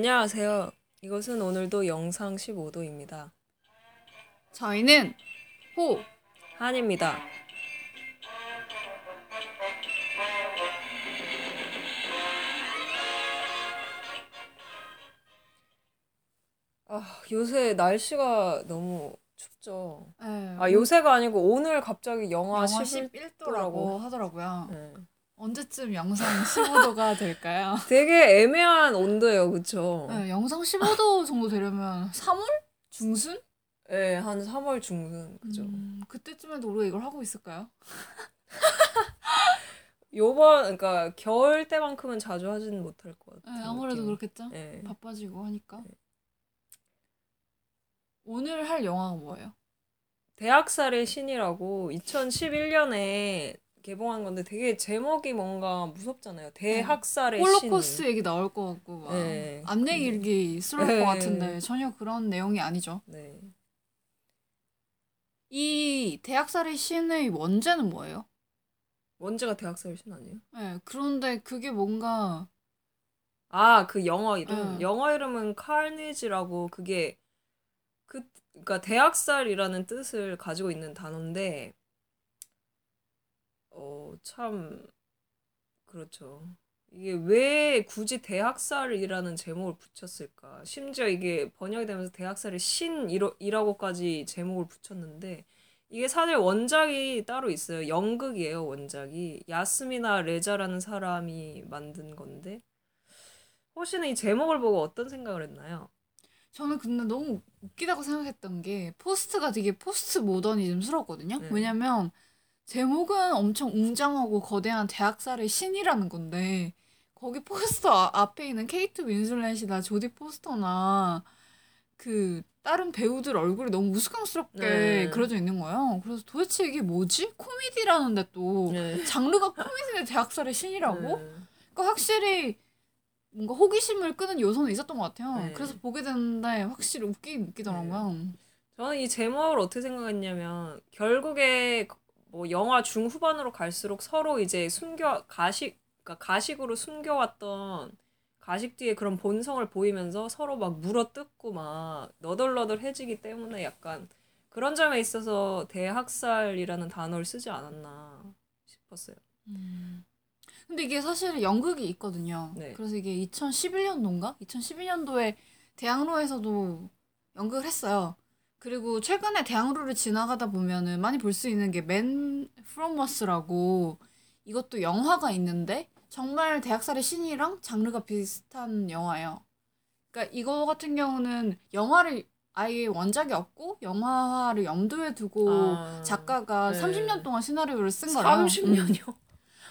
안녕하세요. 이것은 오늘도 영상 15도입니다. 저희는 호 한입니다. 아, 요새 날씨가 너무 춥죠. 네, 아, 요새가 아니고 오늘 갑자기 영하 영하 11도라고. 11도라고 하더라고요. 네. 언제쯤 영상 15도가 될까요? 되게 애매한 온도예요, 그쵸? 네, 영상 15도 정도 되려면 3월 중순? 네, 한 3월 중순, 그죠? 음, 그때쯤에도 우리가 이걸 하고 있을까요? 요번, 그러니까 겨울 때만큼은 자주 하지는 못할 것 네, 같아요. 아무래도 그렇겠죠. 네. 바빠지고 하니까. 오늘 할 영화가 뭐예요? 대학살의 신이라고 2011년에 개봉한 건데 되게 제목이 뭔가 무섭잖아요. 대학살의 신. 홀로코스트 얘기 나올 것 같고 막 네. 안내 일기스러울 네. 것 같은데 전혀 그런 내용이 아니죠. 네. 이 대학살의 신의 원제는 뭐예요? 원제가 대학살의 신 아니에요? 네, 그런데 그게 뭔가 아, 그 영어 이름. 응. 영어 이름은 카니지라고 그게 그 그러니까 대학살이라는 뜻을 가지고 있는 단어인데 어, 참 그렇죠. 이게 왜 굳이 대학살이라는 제목을 붙였을까? 심지어 이게 번역이 되면서 대학살의 신이라고까지 제목을 붙였는데 이게 사실 원작이 따로 있어요. 연극이에요, 원작이. 야스미나 레자라는 사람이 만든 건데 호시는 이 제목을 보고 어떤 생각을 했나요? 저는 근데 너무 웃기다고 생각했던 게 포스터가 되게 포스트 모더니즘스럽거든요. 네. 왜냐면 제목은 엄청 웅장하고 거대한 대학살의 신이라는 건데 거기 포스터 아- 앞에 있는 케이트 윈슬렛이나 조디 포스터나 그 다른 배우들 얼굴이 너무 우스꽝스럽게 네. 그려져 있는 거예요. 그래서 도대체 이게 뭐지? 코미디라는데 또 네. 장르가 코미디인데 대학살의 신이라고? 네. 그러니까 확실히 뭔가 호기심을 끄는 요소는 있었던 것 같아요. 네. 그래서 보게 됐는데 확실히 웃기긴 웃기더라고요. 저는 이 제목을 어떻게 생각했냐면 결국에 뭐 영화 중후반으로 갈수록 서로 이제 숨겨 가식 그러니까 가식으로 숨겨왔던 가식 뒤에 그런 본성을 보이면서 서로 막 물어뜯고 막 너덜너덜해지기 때문에 약간 그런 점에 있어서 대학살이라는 단어를 쓰지 않았나 싶었어요. 음. 근데 이게 사실 연극이 있거든요. 네. 그래서 이게 2011년도인가? 2012년도에 대학로에서도 연극을 했어요. 그리고 최근에 대학로를 지나가다 보면은 많이 볼 수 있는 게맨 프로머스라고 이것도 영화가 있는데 정말 대학살의 신이랑 장르가 비슷한 영화예요. 그러니까 이거 같은 경우는 영화를 아예 원작이 없고 영화화를 염두에 두고 아, 작가가 네. 30년 동안 시나리오를 쓴 거라. 30년이요?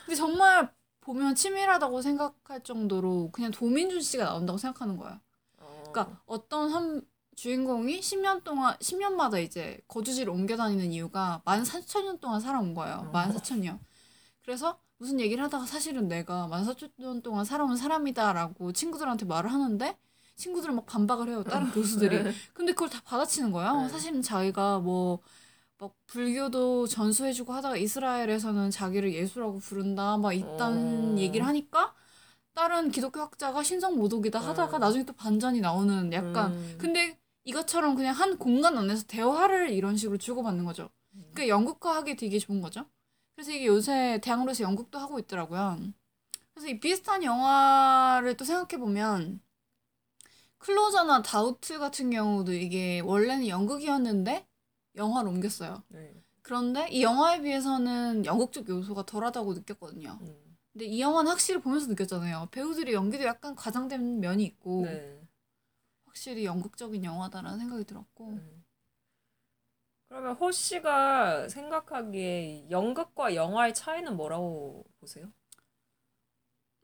근데 정말 보면 치밀하다고 생각할 정도로 그냥 도민준 씨가 나온다고 생각하는 거야. 그러니까 어떤 한 주인공이 10년 동안 10년마다 이제 거주지를 옮겨 다니는 이유가 14,000년 동안 살아온 거예요. 어. 14,000년. 그래서 무슨 얘기를 하다가 사실은 내가 14,000년 동안 살아온 사람이다라고 친구들한테 말을 하는데 친구들은 막 반박을 해요. 다른 교수들이. 근데 그걸 다 받아치는 거야. 네. 사실은 자기가 뭐, 막 불교도 전수해주고 하다가 이스라엘에서는 자기를 예수라고 부른다. 막 이딴 어. 얘기를 하니까 다른 기독교 학자가 신성 모독이다 하다가 음. 나중에 또 반전이 나오는 약간. 음. 근데 이것처럼 그냥 한 공간 안에서 대화를 이런 식으로 주고받는 거죠. 그러니까 연극화 하기 되게 좋은 거죠. 그래서 이게 요새 대학로에서 연극도 하고 있더라고요. 그래서 이 비슷한 영화를 또 생각해 보면 클로저나 다우트 같은 경우도 이게 원래는 연극이었는데 영화로 옮겼어요. 네. 그런데 이 영화에 비해서는 연극적 요소가 덜하다고 느꼈거든요. 음. 근데 이 영화는 확실히 보면서 느꼈잖아요. 배우들의 연기도 약간 과장된 면이 있고 네. 확실히 연극적인 영화다라는 생각이 들었고 음. 그러면 호 씨가 생각하기에 연극과 영화의 차이는 뭐라고 보세요?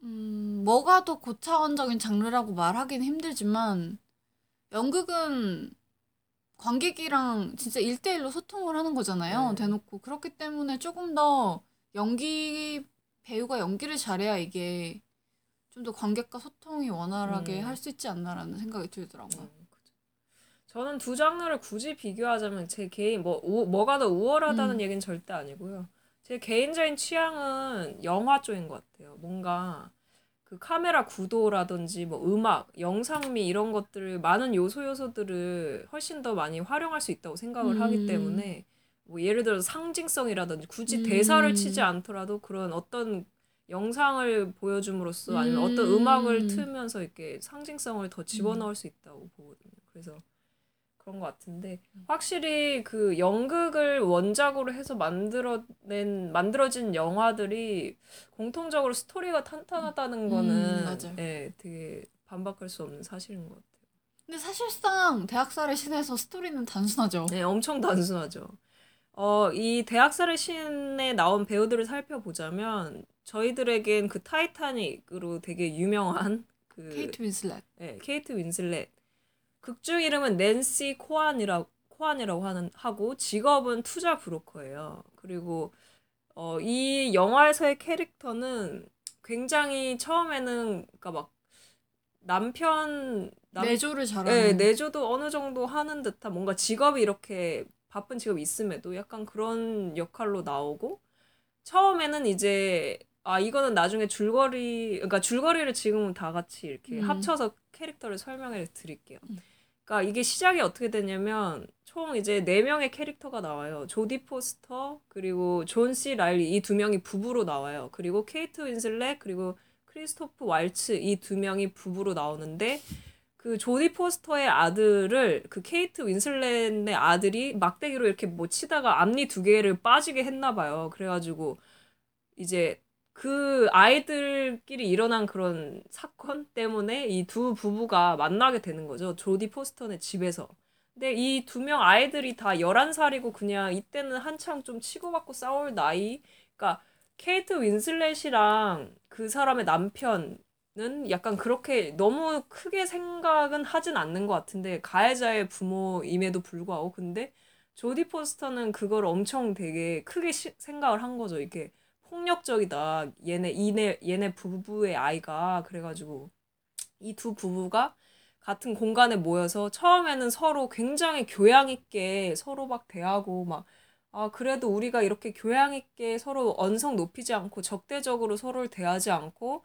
음, 뭐가 더 고차원적인 장르라고 말하기는 힘들지만 연극은 관객이랑 진짜 일대일로 소통을 하는 거잖아요. 네. 대놓고. 그렇기 때문에 조금 더 연기 배우가 연기를 잘해야 이게 좀 더 관객과 소통이 원활하게 음. 할수 있지 않나라는 생각이 들더라고요. 음. 저는 두 장르를 굳이 비교하자면 제 개인 뭐 우, 뭐가 더 우월하다는 음. 얘기는 절대 아니고요. 제 개인적인 취향은 영화 쪽인 것 같아요. 뭔가 그 카메라 구도라든지 뭐 음악, 영상미 이런 것들을 많은 요소 요소들을 훨씬 더 많이 활용할 수 있다고 생각을 하기 음. 때문에 뭐 예를 들어서 상징성이라든지 굳이 음. 대사를 치지 않더라도 그런 어떤 영상을 보여줌으로써 아니면 어떤 음. 음악을 틀면서 이렇게 상징성을 더 집어넣을 수 있다고 보거든요. 그래서 그런 것 같은데 확실히 그 연극을 원작으로 해서 만들어낸 만들어진 영화들이 공통적으로 스토리가 탄탄하다는 거는 음. 예, 되게 반박할 수 없는 사실인 것 같아요. 근데 사실상 대학살의 신에서 스토리는 단순하죠. 네, 엄청 단순하죠. 어, 이 대학살의 신에 나온 배우들을 살펴보자면 저희들에겐 그 타이타닉으로 되게 유명한 그 케이트 윈슬렛. 네, 케이트 윈슬렛. 극중 이름은 낸시 코안이라고 코안이라고 하는 하고 직업은 투자 브로커예요. 그리고 어, 이 영화에서의 캐릭터는 굉장히 처음에는 그러니까 막 남편 남 내조를 잘하는. 네, 내조도 어느 정도 하는 듯한 뭔가 직업이 이렇게 바쁜 직업이 있음에도 약간 그런 역할로 나오고 처음에는 이제 아 이거는 나중에 줄거리 그러니까 줄거리를 지금은 다 같이 이렇게 음. 합쳐서 캐릭터를 설명해 드릴게요. 음. 그러니까 이게 시작이 어떻게 되냐면 총 이제 네 명의 캐릭터가 나와요. 조디 포스터 그리고 존 C 라일리 이 두 명이 부부로 나와요. 그리고 케이트 윈슬렛 그리고 크리스토프 왈츠 이 두 명이 부부로 나오는데 그 조디 포스터의 아들을 그 케이트 윈슬렛의 아들이 막대기로 이렇게 뭐 치다가 앞니 두 개를 빠지게 했나 봐요. 그래가지고 이제 그 아이들끼리 일어난 그런 사건 때문에 이 두 부부가 만나게 되는 거죠. 조디 포스터네 집에서. 근데 이 두 명 아이들이 다 11살이고 그냥 이때는 한창 좀 치고받고 싸울 나이. 그러니까 케이트 윈슬렛이랑 그 사람의 남편은 약간 그렇게 너무 크게 생각은 하진 않는 것 같은데 가해자의 부모임에도 불구하고 근데 조디 포스터는 그걸 엄청 되게 크게 시- 생각을 한 거죠. 이게 폭력적이다. 얘네 이네 얘네 부부의 아이가 그래가지고 이 두 부부가 같은 공간에 모여서 처음에는 서로 굉장히 교양 있게 서로 막 대하고 막 아, 그래도 우리가 이렇게 교양 있게 서로 언성 높이지 않고 적대적으로 서로를 대하지 않고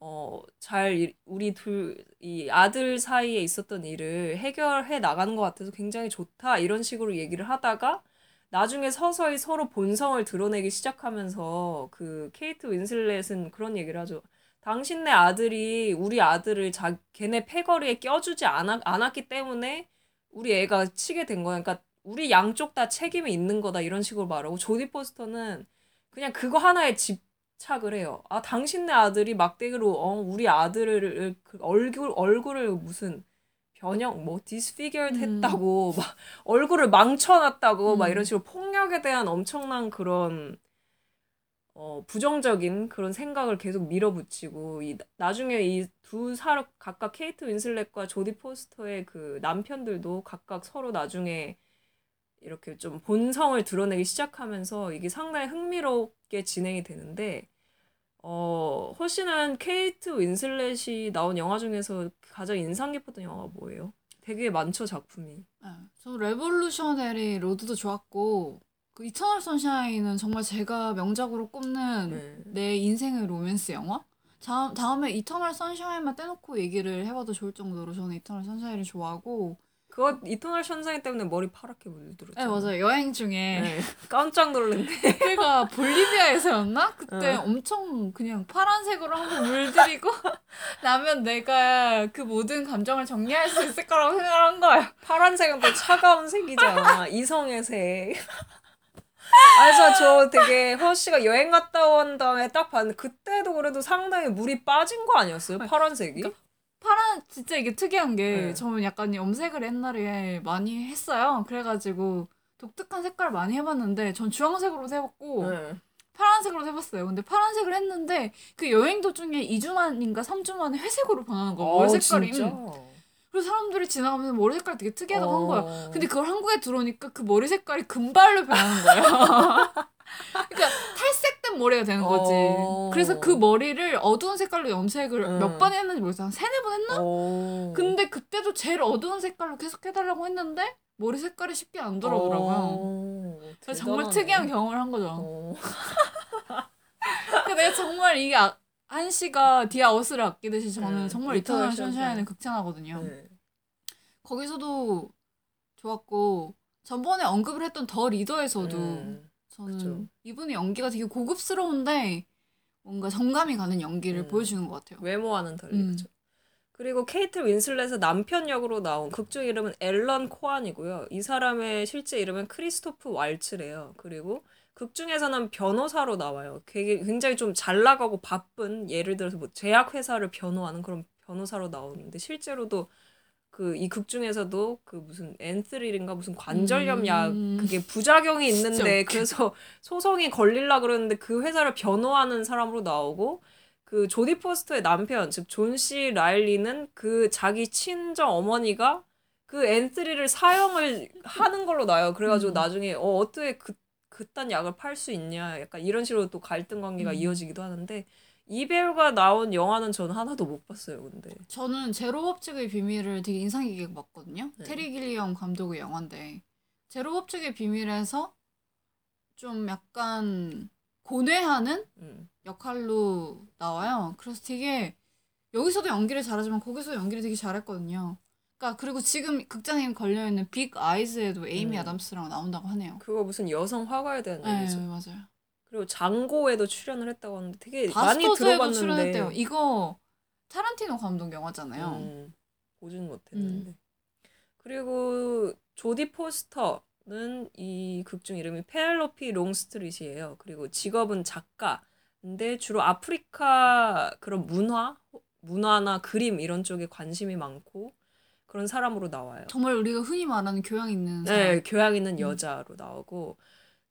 어, 잘 이- 우리 둘 이 아들 사이에 있었던 일을 해결해 나가는 것 같아서 굉장히 좋다 이런 식으로 얘기를 하다가 나중에 서서히 서로 본성을 드러내기 시작하면서 그 케이트 윈슬렛은 그런 얘기를 하죠. 당신네 아들이 우리 아들을 자 걔네 패거리에 껴주지 않았, 않았기 때문에 우리 애가 치게 된 거야. 그러니까 우리 양쪽 다 책임이 있는 거다 이런 식으로 말하고 조디 포스터는 그냥 그거 하나에 집착을 해요. 아 당신네 아들이 막대기로 어 우리 아들을 그 얼굴 얼굴을 무슨 변형 뭐 디스피겨드 음. 했다고 막 얼굴을 망쳐놨다고 막 음. 이런 식으로 폭력에 대한 엄청난 그런 어, 부정적인 그런 생각을 계속 밀어붙이고 이 나- 나중에 이 두 사람 각각 케이트 윈슬렛과 조디 포스터의 그 남편들도 각각 서로 나중에 이렇게 좀 본성을 드러내기 시작하면서 이게 상당히 흥미롭게 진행이 되는데 어, 호시는 케이트 윈슬렛이 나온 영화 중에서 가장 인상 깊었던 영화가 뭐예요? 되게 많죠, 작품이. 네. 저 Revolutionary Road도 좋았고 그 Eternal Sunshine은 정말 제가 명작으로 꼽는 네. 내 인생의 로맨스 영화? 다음, 다음에 Eternal Sunshine만 떼놓고 얘기를 해봐도 좋을 정도로 저는 Eternal Sunshine을 좋아하고 그거 Eternal Sunshine 때문에 머리 파랗게 물들었죠. 네 맞아요 여행 중에 네. 깜짝 놀랐네. 그때가 볼리비아에서였나? 그때 어. 엄청 그냥 파란색으로 한번 물들이고 나면 내가 그 모든 감정을 정리할 수 있을 거라고 생각을 한 거야 파란색은 또 차가운 색이잖아. 이성의 색. 그래서 저 되게 허 씨가 여행 갔다 온 다음에 딱 봤는데 그때도 그래도 상당히 물이 빠진 거 아니었어요? 파란색이? 파란 진짜 이게 특이한 게 네. 저는 약간 염색을 옛날에 많이 했어요. 그래가지고 독특한 색깔 많이 해봤는데 전 주황색으로 해봤고 네. 파란색으로 해봤어요. 근데 파란색을 했는데 그 여행 도중에 2주 만인가 3주 만에 회색으로 변하는 거예요. 머리 색깔이. 어, 진짜? 음. 그래서 사람들이 지나가면서 머리 색깔 되게 특이하다고 한 거야. 어. 근데 그걸 한국에 들어오니까 그 머리 색깔이 금발로 변하는 거예요. 그러니까 탈색된 머리가 되는 거지. 어. 그래서 그 머리를 어두운 색깔로 염색을 음. 몇번 했는지 모르겠어. 한 세네 번 했나? 어. 근데 그때도 제일 어두운 색깔로 계속 해달라고 했는데 머리 색깔이 쉽게 안 돌아오더라고요. 어. 그래서 정말. 특이한 경험을 한 거죠. 어. 근데 내가 정말 이게 아, 한시가 The Hours를 아끼듯이 저는 네, 정말 Eternal. Sunshine을 극찬하거든요. 네. 거기서도 좋았고 전번에 언급을 했던 The Reader에서도 음, 저는 그쵸. 이분의 연기가 되게 고급스러운데 뭔가 정감이 가는 연기를 음. 보여주는 것 같아요. 외모와는 달리 음. 그죠. 그리고 케이트 윈슬렛의 남편 역으로 나온 극중 이름은 앨런 코안이고요. 이 사람의 실제 이름은 크리스토프 왈츠래요. 그리고 극중에서는 변호사로 나와요. 되게 굉장히 좀 잘 나가고 바쁜 예를 들어서 뭐 제약 회사를 변호하는 그런 변호사로 나오는데 실제로도 그 이 극 중에서도 그 무슨 엔스릴인가 무슨 관절염 약 음. 그게 부작용이 있는데. 그래서 소송이 걸릴라 그러는데 그 회사를 변호하는 사람으로 나오고 그 조디 포스터의 남편 즉 존 C 라일리는 그 자기 친정 어머니가 그 엔스리를 사용을 하는 걸로 나와요. 그래가지고 음. 나중에 어 어떻게 그 그딴 약을 팔 수 있냐 약간 이런 식으로 또 갈등 관계가 음. 이어지기도 하는데 이 배우가 나온 영화는 저는 하나도 못 봤어요. 근데 저는 제로 법칙의 비밀을 되게 인상 깊게 봤거든요. 네. 테리 길리엄 감독의 영화인데 제로 법칙의 비밀에서 좀 약간 고뇌하는 음. 역할로 나와요. 그래서 되게 여기서도 연기를 잘하지만 거기서 연기를 되게 잘했거든요. 그러니까 그리고 지금 극장에 걸려 있는 빅 아이즈에도 에이미 음. 아담스랑 나온다고 하네요. 그거 무슨 여성 화가에 대한 네, 얘기죠. 맞아요. 그리고 장고에도 출연을 했다고 하는데 되게 많이 들어봤는데 출연했대요. 이거 타란티노 감독 영화잖아요. 음, 보진 못했는데. 그리고 조디 포스터는 이 극 중 이름이 페넬로피 롱스트릿이에요. 그리고 직업은 작가. 근데 주로 아프리카 그런 문화, 문화나 그림 이런 쪽에 관심이 많고 그런 사람으로 나와요. 정말 우리가 흔히 말하는 교양 있는 사람. 네, 교양 있는 음. 여자로 나오고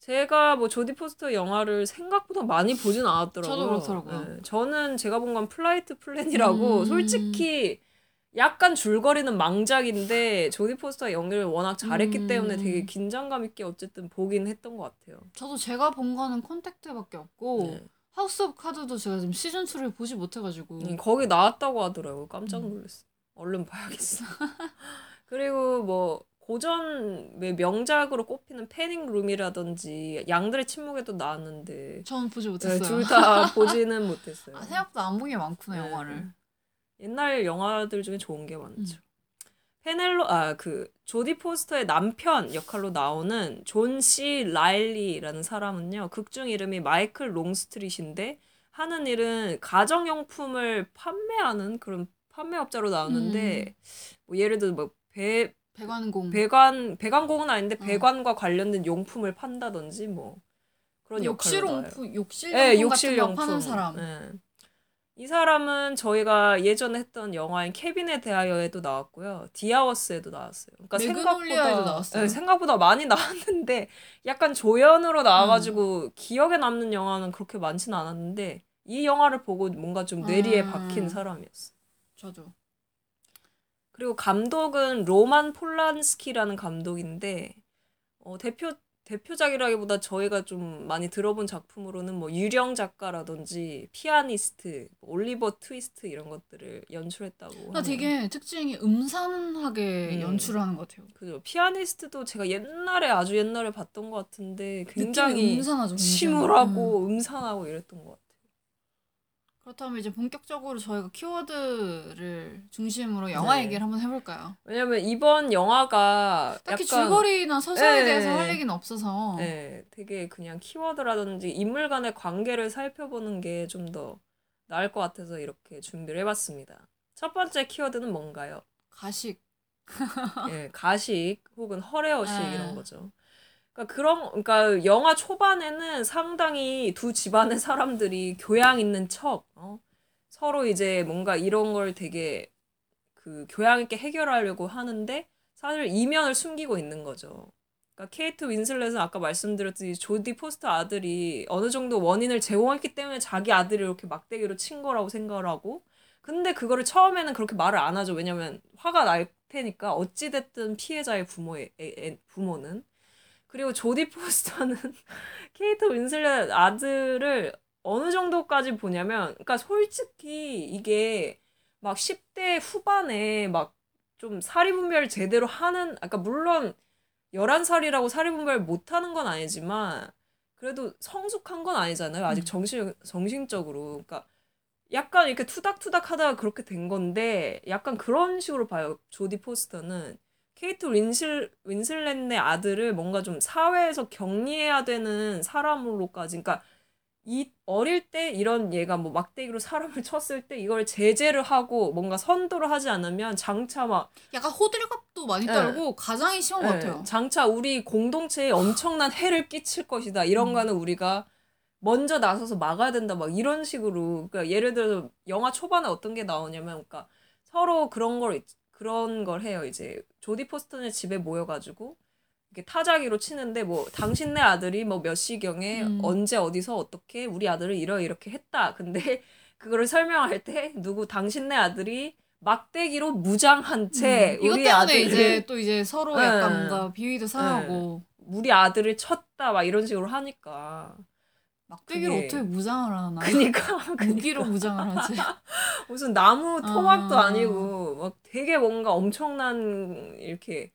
제가 뭐 조디 포스터 영화를 생각보다 많이 보진 않았더라고요. 저도 그렇더라고요. 네, 저는 제가 본 건 Flight Plan이라고 음. 솔직히 약간 줄거리는 망작인데 조디 포스터 연기를 워낙 잘했기 음. 때문에 되게 긴장감 있게 어쨌든 보긴 했던 것 같아요. 저도 제가 본 거는 Contact밖에 없고 네. House of 카드도 제가 지금 시즌 2를 보지 못해가지고 음, 거기 나왔다고 하더라고요. 깜짝 음. 놀랐어. 얼른 봐야겠어. 그리고 뭐 고전 왜 명작으로 꼽히는 Panic Room이라든지 양들의 침묵에도 나왔는데 저는 보지 네, 못했어요. 둘다 보지는 못했어요. 아, 생각보다 안 본 게 많구나 네. 영화를. 옛날 영화들 중에 좋은 게 많죠. 음. 페넬로 아 그 조디 포스터의 남편 역할로 나오는 존 C 라일리라는 사람은요. 극중 이름이 마이클 롱스트릿인데 하는 일은 가정용품을 판매하는 그런 판매업자로 나오는데 음. 뭐 예를 들어 뭐배 배관공. 배관 배관공은 아닌데 어. 배관과 관련된 용품을 판다든지 뭐 그런 역할로 나와요. 욕실용품, 욕실용품 네, 같은. 거 파는 사람. 네. 이 사람은 저희가 예전에 했던 영화인 케빈에 대하여에도 나왔고요. 디아워스에도 나왔어요. 그러니까 매그놀리아에도 생각보다 나왔어요. 네, 생각보다 많이 나왔는데 약간 조연으로 나와가지고 음. 기억에 남는 영화는 그렇게 많지는 않았는데 이 영화를 보고 뭔가 좀 뇌리에 음. 박힌 사람이었어. 저도. 그리고 감독은 로만 폴란스키라는 감독인데 어, 대표 대표작이라기보다 저희가 좀 많이 들어본 작품으로는 뭐 유령 작가라든지 피아니스트, 뭐 올리버 트위스트 이런 것들을 연출했다고. 나. 되게 특징이 음산하게 음. 연출을 하는 것 같아요. 그죠. 피아니스트도 제가 옛날에 아주 옛날에 봤던 것 같은데 느낌이 굉장히 음산하죠. 굉장히. 침울하고 음. 음산하고 이랬던 것 같아요. 그렇다면 이제 본격적으로 저희가 키워드를 중심으로 영화 네. 얘기를 한번 해볼까요? 왜냐면 이번 영화가 딱히 약간 줄거리나 서사에 네. 대해서 할 얘기는 없어서 네, 되게 그냥 키워드라든지 인물 간의 관계를 살펴보는 게 좀 더 나을 것 같아서 이렇게 준비를 해봤습니다. 첫 번째 키워드는 뭔가요? 가식. 예, 가식 혹은 허례허식 네. 이런 거죠. 그러니까 그런 그러니까 영화 초반에는 상당히 두 집안의 사람들이 교양 있는 척 어? 서로 이제 뭔가 이런 걸 되게 그 교양 있게 해결하려고 하는데 사실 이면을 숨기고 있는 거죠. 그러니까 케이트 윈슬렛은 아까 말씀드렸듯이 조디 포스터 아들이 어느 정도 원인을 제공했기 때문에 자기 아들이 이렇게 막대기로 친 거라고 생각을 하고 근데 그거를 처음에는 그렇게 말을 안 하죠. 왜냐면 화가 날 테니까 어찌됐든 피해자의 부모의 애- 애- 부모는 그리고 조디 포스터는 케이트 윈슬렛 아들을 어느 정도까지 보냐면 그러니까 솔직히 이게 막 10대 후반에 막 좀 사리분별 제대로 하는 아까 물론 11살이라고 사리분별 못 하는 건 아니지만 그래도 성숙한 건 아니잖아요. 아직 음. 정신 정신적으로 그러니까 약간 이렇게 투닥투닥 하다가 그렇게 된 건데 약간 그런 식으로 봐요. 조디 포스터는 케이트 윈슬 윈슬렛의 아들을 뭔가 좀 사회에서 격리해야 되는 사람으로까지 그러니까 이 어릴 때 이런 얘가 뭐 막대기로 사람을 쳤을 때 이걸 제재를 하고 뭔가 선도를 하지 않으면 장차 막 약간 호들갑도 많이 네. 떨고 가장이 심한 것 예, 같아요. 장차 우리 공동체에 엄청난 해를 끼칠 것이다. 이런 음. 거는 우리가 먼저 나서서 막아야 된다. 막 이런 식으로. 그러니까 예를 들어서 영화 초반에 어떤 게 나오냐면, 그러니까 서로 그런 걸 있- 그런 걸 해요. 이제 조디 포스턴의 집에 모여가지고 이렇게 타자기로 치는데 뭐 당신네 아들이 뭐 몇 시경에 음. 언제 어디서 어떻게 우리 아들을 이러 이렇게 했다. 근데 그거를 설명할 때 누구 당신네 아들이 막대기로 무장한 채 음, 우리 아들을 이제 또 이제 서로 네. 약간 뭔가 비위도 상하고 우리 아들을 쳤다 막 이런 식으로 하니까 막대기로 그게- 어떻게 무장을 하나? 그니까 무기로 무장을 하지. 무슨 나무 토막도 아. 아니고 막 되게 뭔가 엄청난 이렇게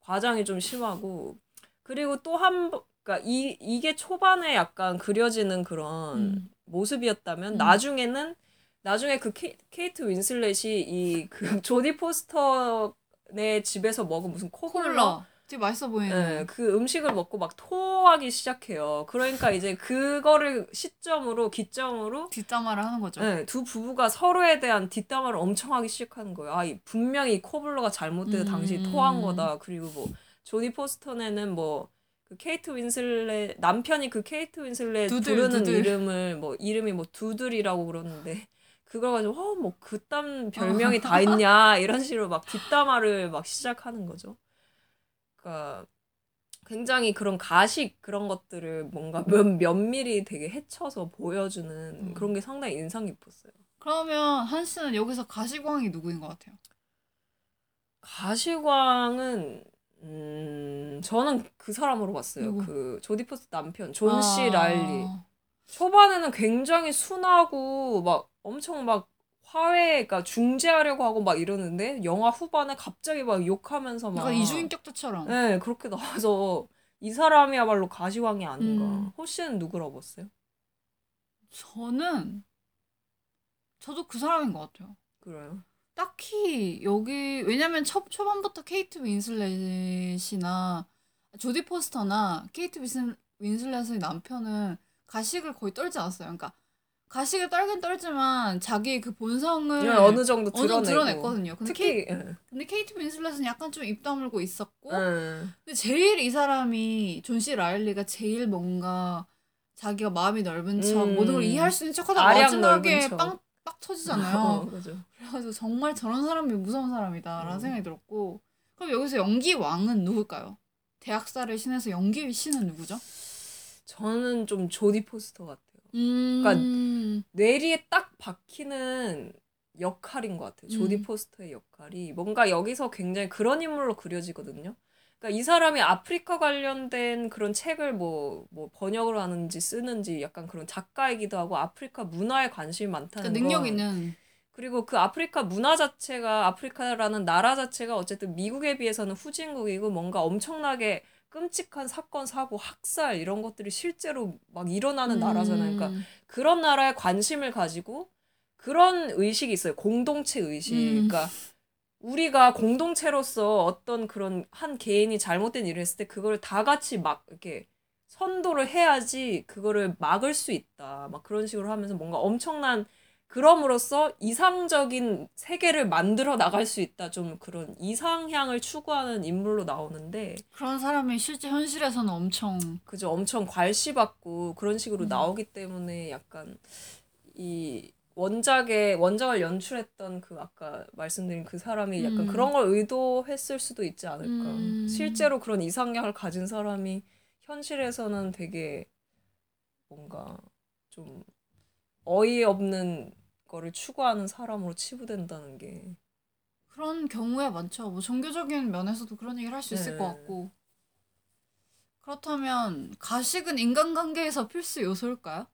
과장이 좀 심하고 그리고 또 한 그러니까 이 이게 초반에 약간 그려지는 그런 음. 모습이었다면 음. 나중에는 나중에 그 케, 케이트 윈슬렛이 이 그 조디 포스터네 집에서 먹은 무슨 콜라 되게 맛있어 보이는. 네, 그 음식을 먹고 막 토하기 시작해요. 그러니까 이제 그거를 시점으로 기점으로 뒷담화를 하는 거죠. 네, 두 부부가 서로에 대한 뒷담화를 엄청 하기 시작하는 거예요. 아, 이 분명히 코블러가 잘못돼서 음. 당신이 토한 거다. 그리고 뭐 조디 포스턴에는 뭐 그 케이트 윈슬렛 남편이 그 케이트 윈슬렛 두들, 부르는 두들. 이름을 뭐 이름이 뭐 두들이라고 그러는데 그걸 가지고 어뭐 그딴 별명이 다 있냐 이런 식으로 막 뒷담화를 막 시작하는 거죠. 그러니까 굉장히 그런 가식 그런 것들을 뭔가 몇, 면밀히 되게 헤쳐서 보여주는 음. 그런 게 상당히 인상 깊었어요. 그러면 한 씨는 여기서 가시광이 누구인 것 같아요? 가시광은 음 저는 그 사람으로 봤어요. 누구? 그 조디 포스 남편 존씨 아. 랄리. 초반에는 굉장히 순하고 막 엄청 막 화해, 그러니까 중재하려고 하고 막 이러는데 영화 후반에 갑자기 막 욕하면서 막 약간 이주인격자처럼. 네, 그렇게 나와서 이 사람이야말로 가시광이 아닌가. 음. 호 씨는 누구라고 봤어요? 저는 저도 그 사람인 것 같아요. 그래요. 딱히 여기 왜냐면 초, 초반부터 케이트 윈슬렛이나 조디 포스터나 케이트 윈슬, 윈슬렛의 남편은 가식을 거의 떨지 않았어요. 그러니까 가식을 떨긴 떨지만 자기 그 본성을 그냥 어느 정도 드러내고. 드러냈거든요. 근데, 케이, 특히 예. 근데 케이트 윈슬렛은 약간 좀 입 다물고 있었고 예. 근데 제일 이 사람이 존 C 라일리가 제일 뭔가 자기가 마음이 넓은 척 음. 모든 걸 이해할 수 있는 척하다 아량 마지막에 넓은 척. 빵, 빡. 어, 그죠. 그래가지고 정말 저런 사람이 무서운 사람이다라는 음. 생각이 들었고 그럼 여기서 연기 왕은 누굴까요? 대학살의 신에서 연기 신은 누구죠? 저는 좀 조디 포스터 같아요. 음... 뇌리에 딱 박히는 역할인 것 같아요. 조디 음. 포스터의 역할이 뭔가 여기서 굉장히 그런 인물로 그려지거든요. 그러니까 이 사람이 아프리카 관련된 그런 책을 뭐, 뭐 번역을 하는지 쓰는지 약간 그런 작가이기도 하고 아프리카 문화에 관심이 많다는 그러니까 능력 건 있는 그리고 그 아프리카 문화 자체가 아프리카라는 나라 자체가 어쨌든 미국에 비해서는 후진국이고 뭔가 엄청나게 끔찍한 사건 사고 학살 이런 것들이 실제로 막 일어나는 나라잖아요. 그러니까 음. 그런 나라에 관심을 가지고 그런 의식이 있어요. 공동체 의식. 음. 그러니까 우리가 공동체로서 어떤 그런 한 개인이 잘못된 일을 했을 때 그걸 다 같이 막 이렇게 선도를 해야지 그거를 막을 수 있다. 막 그런 식으로 하면서 뭔가 엄청난 그럼으로써 이상적인 세계를 만들어 나갈 수 있다. 좀 그런 이상향을 추구하는 인물로 나오는데 그런 사람이 실제 현실에서는 엄청 그죠. 엄청 괄시받고 그런 식으로 음. 나오기 때문에 약간 이 원작의 원작을 연출했던 그 아까 말씀드린 그 사람이 약간 음. 그런 걸 의도했을 수도 있지 않을까. 음. 실제로 그런 이상향을 가진 사람이 현실에서는 되게 뭔가 좀 어이없는 거를 추구하는 사람으로 치부된다는 게 그런 경우에 많죠. 뭐 종교적인 면에서도 그런 얘기를 할 수 있을 네. 것 같고. 그렇다면 가식은 인간관계에서 필수 요소일까요?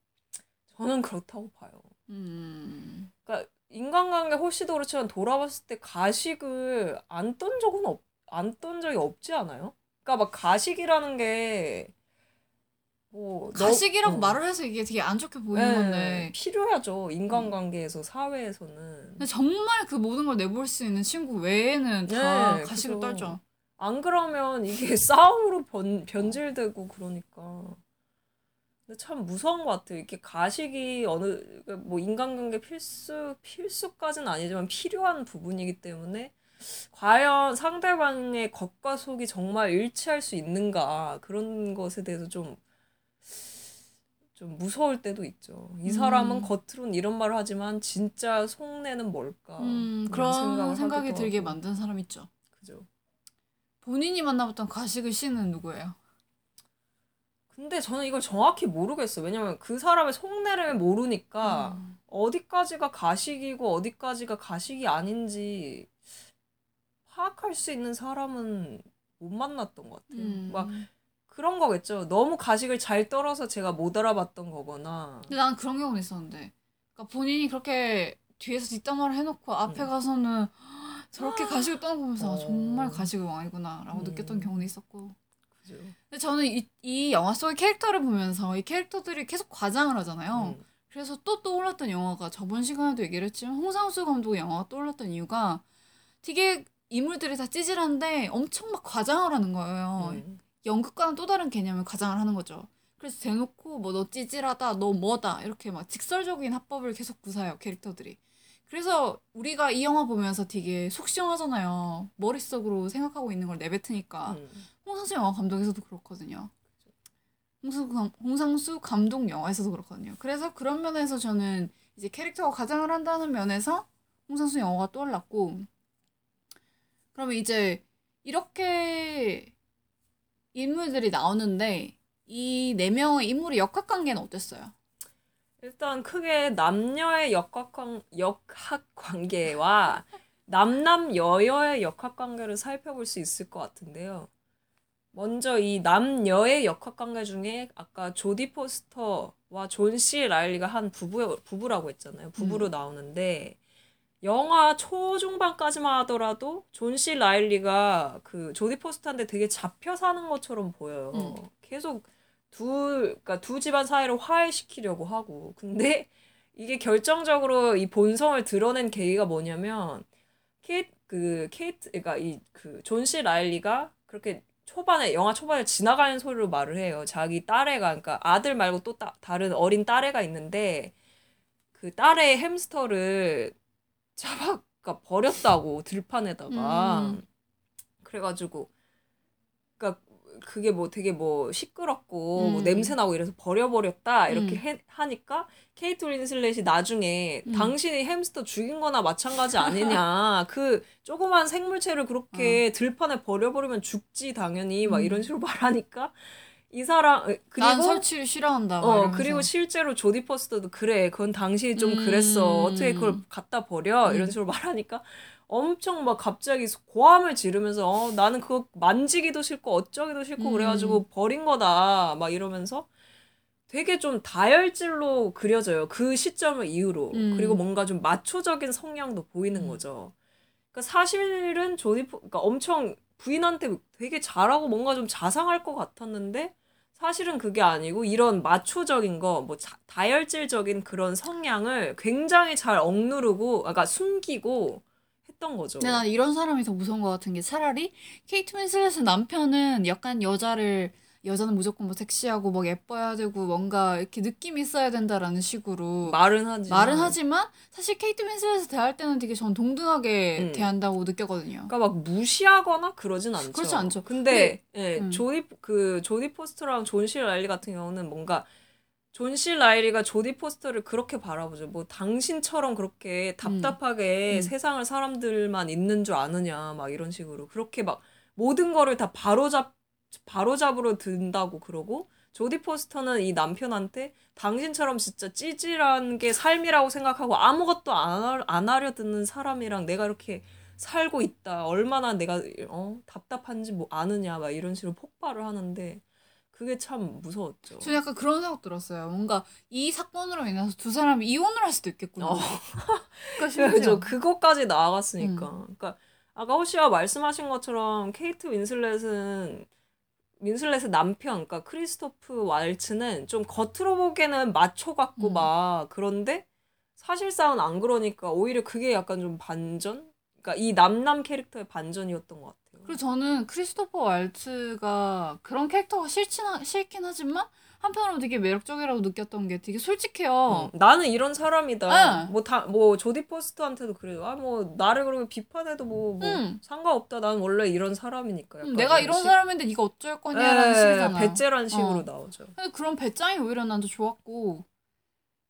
저는 그렇다고 봐요. 음. 그러니까 인간관계 호시도 그렇지만 돌아봤을 때 가식을 안 떤 적은 없, 안 떤 적이 없지 않아요? 그러니까 막 가식이라는 게 뭐 가식이라고 너- 어. 말을 해서 이게 되게 안 좋게 보이는 네, 건데 필요하죠. 인간관계에서 사회에서는. 근데 정말 그 모든 걸 내볼 수 있는 친구 외에는 다 네, 가식을 그죠. 떨죠. 안 그러면 이게 싸움으로 변, 변질되고 그러니까. 근데 참 무서운 것 같아요. 이렇게 가식이 어느 그뭐 인간관계 필수 필수까지는 아니지만 필요한 부분이기 때문에 과연 상대방의 겉과 속이 정말 일치할 수 있는가 그런 것에 대해서 좀 좀 무서울 때도 있죠. 이 사람은 음. 겉으로는 이런 말을 하지만 진짜 속내는 뭘까? 음, 그런 생각이 들게 하고. 만든 사람 있죠. 그죠. 본인이 만나봤던 가식의 신은 누구예요? 근데 저는 이걸 정확히 모르겠어요. 왜냐면 그 사람의 속내를 모르니까 음. 어디까지가 가식이고 어디까지가 가식이 아닌지 파악할 수 있는 사람은 못 만났던 것 같아요. 음. 막 그런 거겠죠. 너무 가식을 잘 떨어서 제가 못 알아봤던 거거나. 근데 나는 그런 경우는 있었는데, 그러니까 본인이 그렇게 뒤에서 뒷담화를 해놓고 앞에 음. 가서는 저렇게 가식을 떠나보면서 아, 어. 정말 가식의 왕이구나라고 음. 느꼈던 경우는 있었고. 그죠. 근데 저는 이, 이 영화 속의 캐릭터를 보면서 이 캐릭터들이 계속 과장을 하잖아요. 음. 그래서 또 떠올랐던 영화가 저번 시간에도 얘기를 했지만 홍상수 감독의 영화가 떠올랐던 이유가 되게 인물들이 다 찌질한데 엄청 막 과장을 하는 거예요. 음. 연극과는 또 다른 개념의 과장을 하는 거죠. 그래서 대놓고 뭐 너 찌질하다, 너 뭐다 이렇게 막 직설적인 합법을 계속 구사해요 캐릭터들이. 그래서 우리가 이 영화 보면서 되게 속 시원하잖아요. 머릿속으로 생각하고 있는 걸 내뱉으니까. 음. 홍상수 영화 감독에서도 그렇거든요. 홍상수, 감, 홍상수 감독 영화에서도 그렇거든요. 그래서 그런 면에서 저는 이제 캐릭터가 가장을 한다는 면에서 홍상수 영화가 떠올랐고, 그러면 이제 이렇게 인물들이 나오는데 이 네 명의 인물의 역학 관계는 어땠어요? 일단 크게 남녀의 역학 관 역학 관계와 남남 여여의 역학 관계를 살펴볼 수 있을 것 같은데요. 먼저 이 남녀의 역학 관계 중에 아까 조디 포스터와 존 C 라일리가 한 부부 부부라고 했잖아요. 부부로 나오는데 영화 초중반까지만 하더라도 존 C 라일리가 그 조디 포스터한테 되게 잡혀 사는 것처럼 보여요. 음. 계속 둘, 그러니까 두 집안 사이를 화해시키려고 하고. 근데 이게 결정적으로 이 본성을 드러낸 계기가 뭐냐면 케이트 그 케이트 그러니까 이 그 존 씨 라일리가 그렇게 초반에 영화 초반에 지나가는 소리로 말을 해요. 자기 딸애가 그러니까 아들 말고 또 따, 다른 어린 딸애가 있는데 그 딸의 햄스터를 잡아 그러니까 버렸다고 들판에다가 음. 그래가지고 그러니까 그게 뭐 되게 뭐 시끄럽고 뭐 음. 냄새 나고 이래서 버려버렸다 이렇게 음. 해- 하니까 케이트 윈슬렛이 나중에 음. 당신이 햄스터 죽인 거나 마찬가지 아니냐 그 조그만 생물체를 그렇게 들판에 버려버리면 죽지 당연히 막 어. 음. 이런 식으로 말하니까 이 사람 어, 난 그리고 설치를 싫어한다. 막 어. 그리고 실제로 조디 퍼스터도 그래 그건 당신이 좀 음. 그랬어 어떻게 그걸 갖다 버려 이런 음. 식으로 말하니까 엄청 막 갑자기 고함을 지르면서 어, 나는 그거 만지기도 싫고 어쩌기도 싫고 음. 그래가지고 버린 거다 막 이러면서 되게 좀 다혈질로 그려져요 그 시점을 이후로 음. 그리고 뭔가 좀 마초적인 성향도 보이는 음. 거죠 그러니까 사실은 조디 포 그러니까 엄청 부인한테 되게 잘하고 뭔가 좀 자상할 것 같았는데 사실은 그게 아니고 이런 마초적인 거, 뭐 자- 다혈질적인 그런 성향을 굉장히 잘 억누르고, 아까 숨기고 했던 거죠. 근데 난 이런 사람이 더 무서운 것 같은 게 차라리 케이트 윈슬렛의 남편은 약간 여자를 여자는 무조건 뭐 섹시하고 뭐 예뻐야 되고 뭔가 이렇게 느낌이 있어야 된다라는 식으로 말은 하지. 말은 하지만 사실 케이트 윈슬렛을 대할 때는 되게 전 동등하게 음. 대한다고 느꼈거든요. 그러니까 막 무시하거나 그러진 않죠. 그렇지 않죠. 근데 예, 음. 조디 그 조디 포스터랑 존씨 라일리 같은 경우는 뭔가 존씨 라일리가 조디 포스터를 그렇게 바라보죠. 뭐 당신처럼 그렇게 답답하게 음. 세상을 사람들만 있는 줄 아느냐 막 이런 식으로 그렇게 막 모든 거를 다 바로잡 바로잡으러 든다고 그러고 조디 포스터는 이 남편한테 당신처럼 진짜 찌질한 게 삶이라고 생각하고 아무것도 안, 하려 드는 사람이랑 내가 이렇게 살고 있다. 얼마나 내가 어 답답한지 뭐 아느냐 막 이런 식으로 폭발을 하는데 그게 참 무서웠죠. 저 약간 그런 생각 들었어요. 뭔가 이 사건으로 인해서 두 사람이 이혼을 할 수도 있겠구나. 어. 그러니까 심지어. 그죠 그것까지 나아갔으니까. 음. 그러니까 아까 호시가 말씀하신 것처럼 케이트 윈슬렛은 윈슬렛의 남편, 그러니까 크리스토프 왈츠는 좀 겉으로 보기에는 마초 같고 음. 막 그런데 사실상은 안 그러니까 오히려 그게 약간 좀 반전? 그러니까 이 남남 캐릭터의 반전이었던 것 같아요. 그리고 저는 크리스토퍼 왈츠가 그런 캐릭터가 싫진, 하- 싫긴 하지만 한편으로 되게 매력적이라고 느꼈던 게 되게 솔직해요. 음, 나는 이런 사람이다. 네. 뭐다뭐 조디 포스터한테도 그래요. 아뭐 나를 그러면 비판해도 뭐, 뭐 음. 상관없다. 난 원래 이런 사람이니까. 음, 내가 이런 식. 사람인데 네가 어쩔 거냐라는 식이잖아. 배째란 식으로 어. 나오죠. 근데 그런 배짱이 오히려 난 더 좋았고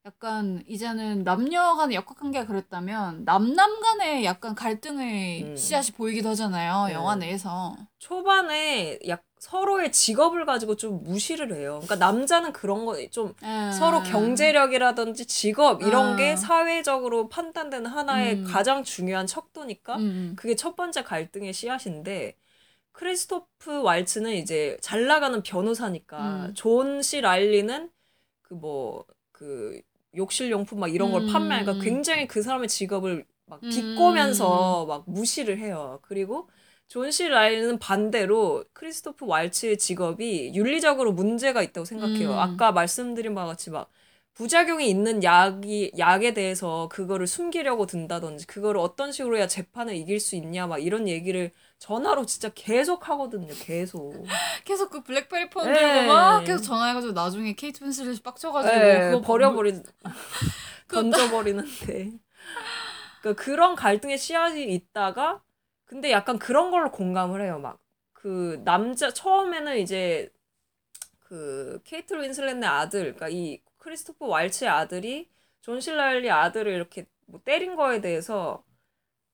약간 이제는 남녀 간의 역학관계가 그랬다면 남남 간의 약간 갈등의 음. 씨앗이 보이기도 하잖아요 네. 영화 내에서 초반에 약 서로의 직업을 가지고 좀 무시를 해요. 그러니까 남자는 그런 거좀 예. 서로 경제력이라든지 직업 이런 아. 게 사회적으로 판단되는 하나의 음. 가장 중요한 척도니까 음, 음. 그게 첫 번째 갈등의 씨앗인데 크리스토프 왈츠는 이제 잘 나가는 변호사니까 음. 존씨 랄리는 그뭐그 욕실 용품 막 이런 걸 음. 판매하니까 굉장히 그 사람의 직업을 막 음. 비꼬면서 막 무시를 해요. 그리고 존씨 랄리는 반대로 크리스토프 왈츠의 직업이 윤리적으로 문제가 있다고 생각해요. 음. 아까 말씀드린 바와 같이 막 부작용이 있는 약이 약에 대해서 그거를 숨기려고 든다든지 그거를 어떤 식으로 해야 재판을 이길 수 있냐 막 이런 얘기를 전화로 진짜 계속 하거든요. 계속. 계속 그 블랙베리 폰 네. 들고 막 계속 전화해가지고 나중에 케이트 윈슬렛이 빡쳐가지고 네, 그거 버려버리 그거 던져버리는데. 그러니까 그런 갈등의 씨앗이 있다가 근데 약간 그런 걸로 공감을 해요. 막 그 남자 처음에는 이제 그 케이트 윈슬렛의 아들, 그러니까 이 크리스토퍼 왈츠의 아들이 존 씨 라일리 아들을 이렇게 뭐 때린 거에 대해서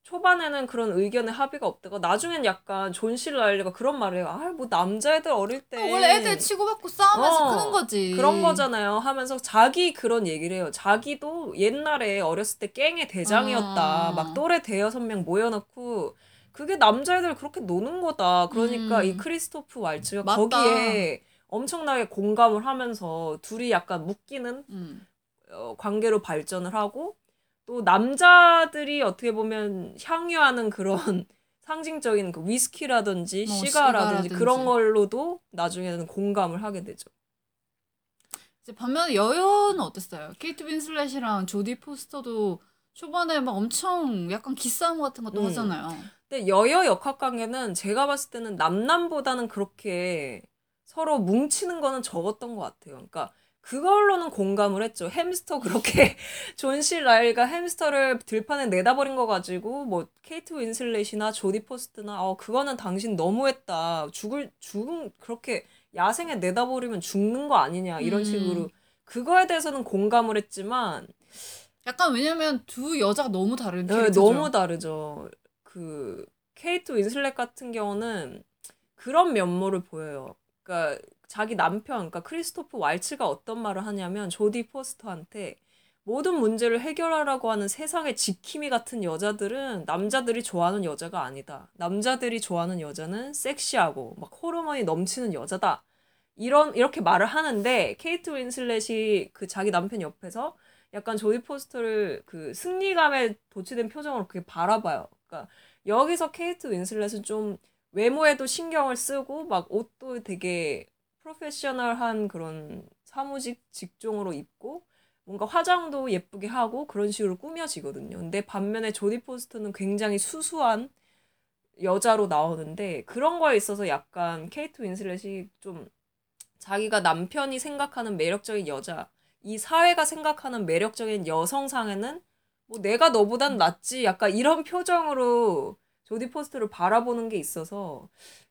초반에는 그런 의견에 합의가 없다가 나중엔 약간 존 씨 라일리가 그런 말을 해요. 아, 뭐 남자애들 어릴 때 원래 애들 치고받고 싸우면서 어, 크는 거지 그런 거잖아요 하면서 자기 그런 얘기를 해요. 자기도 옛날에 어렸을 때 깽의 대장이었다. 아. 막 또래 대여섯 명 모여놓고 그게 남자애들 그렇게 노는 거다. 그러니까 음. 이 크리스토프 왈츠가 맞다. 거기에 엄청나게 공감을 하면서 둘이 약간 묶이는 음. 어, 관계로 발전을 하고 또 남자들이 어떻게 보면 향유하는 그런 상징적인 그 위스키라든지 뭐, 시가라든지 시가라든지. 그런 걸로도 나중에는 공감을 하게 되죠. 이제 반면에 여여는 어땠어요? 케이트 윈슬렛이랑 조디 포스터도 초반에 막 엄청 약간 기싸움 같은 것도 음. 하잖아요. 근데 여여 역학 관계는 제가 봤을 때는 남남보다는 그렇게 서로 뭉치는 거는 적었던 것 같아요. 그러니까 그걸로는 공감을 했죠. 햄스터 그렇게 존 씨 라일리가 햄스터를 들판에 내다버린 거 가지고 뭐 케이트 윈슬렛이나 조디 포스터나 어 그거는 당신 너무했다. 죽을 죽은 그렇게 야생에 내다버리면 죽는 거 아니냐 이런 음. 식으로 그거에 대해서는 공감을 했지만 약간 왜냐면 두 여자가 너무 다른 네, 캐릭터죠. 너무 다르죠. 그 케이트 윈슬렛 같은 경우는 그런 면모를 보여요. 그러니까 자기 남편, 그러니까 크리스토프 왈츠가 어떤 말을 하냐면 조디 포스터한테 모든 문제를 해결하라고 하는 세상의 지킴이 같은 여자들은 남자들이 좋아하는 여자가 아니다. 남자들이 좋아하는 여자는 섹시하고 막 호르몬이 넘치는 여자다. 이런 이렇게 말을 하는데 케이트 윈슬렛이 그 자기 남편 옆에서 약간 조디 포스터를 그 승리감에 도취된 표정으로 그렇게 바라봐요. 그러니까 여기서 케이트 윈슬렛은 좀 외모에도 신경을 쓰고 막 옷도 되게 프로페셔널한 그런 사무직 직종으로 입고 뭔가 화장도 예쁘게 하고 그런 식으로 꾸며지거든요. 근데 반면에 조디 포스터는 굉장히 수수한 여자로 나오는데 그런 거에 있어서 약간 케이트 윈슬렛이 좀 자기가 남편이 생각하는 매력적인 여자, 이 사회가 생각하는 매력적인 여성상에는 뭐 내가 너보단 낫지 약간 이런 표정으로 조디 포스터를 바라보는 게 있어서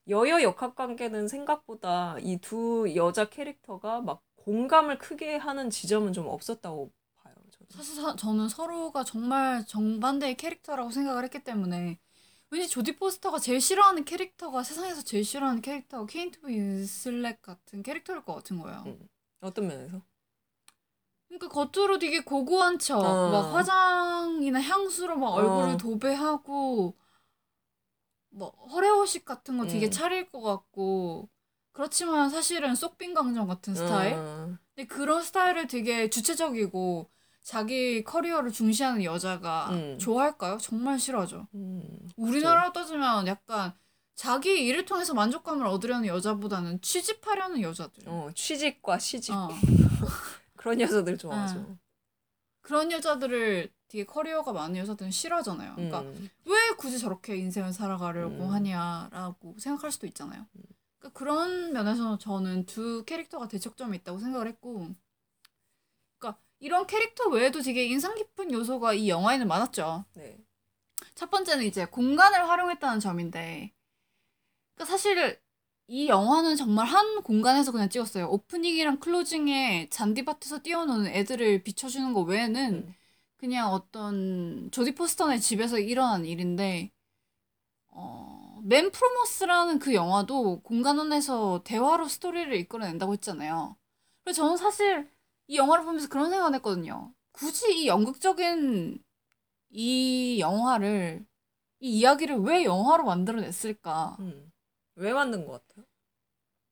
여여 역학 관계는 생각보다 이 두 여자 캐릭터가 막 공감을 크게 하는 지점은 좀 없었다고 봐요. 저는. 사실 사- 저는 서로가 정말 정반대의 캐릭터라고 생각을 했기 때문에 왠지 조디 포스터가 제일 싫어하는 캐릭터가 세상에서 제일 싫어하는 캐릭터가 케이트 윈슬렛 같은 캐릭터일 것 같은 거예요. 음. 어떤 면에서? 그러니까 겉으로 되게 고고한 척, 어. 막 화장이나 향수로 막 얼굴을 어. 도배하고, 뭐 허례호식 같은 거 되게 음. 차릴 것 같고, 그렇지만 사실은 쏙빈 강정 같은 스타일? 어, 근데 그런 스타일을 되게 주체적이고 자기 커리어를 중시하는 여자가 음. 좋아할까요? 정말 싫어하죠. 음, 우리나라로 따지면 약간 자기 일을 통해서 만족감을 얻으려는 여자보다는 취집하려는 여자들. 어, 취직과 시집 어. 그런 여자들 좋아하죠. 어. 그런 여자들을 되게 커리어가 많은 여자들은 싫어하잖아요. 그러니까 음. 왜 굳이 저렇게 인생을 살아가려고 음. 하냐라고 생각할 수도 있잖아요. 그러니까 그런 면에서 저는 두 캐릭터가 대척점이 있다고 생각을 했고, 그러니까 이런 캐릭터 외에도 되게 인상 깊은 요소가 이 영화에는 많았죠. 네. 첫 번째는 이제 공간을 활용했다는 점인데, 그러니까 사실 이 영화는 정말 한 공간에서 그냥 찍었어요. 오프닝이랑 클로징에 잔디밭에서 뛰어노는 애들을 비춰주는 거 외에는 음. 그냥 어떤 조디 포스턴의 집에서 일어난 일인데, 어, 맨 프로머스라는 그 영화도 공간 안에서 대화로 스토리를 이끌어낸다고 했잖아요. 그래서 저는 사실 이 영화를 보면서 그런 생각을 했거든요. 굳이 이 연극적인 이 영화를, 이 이야기를 왜 영화로 만들어냈을까? 음. 왜 만든 것 같아요?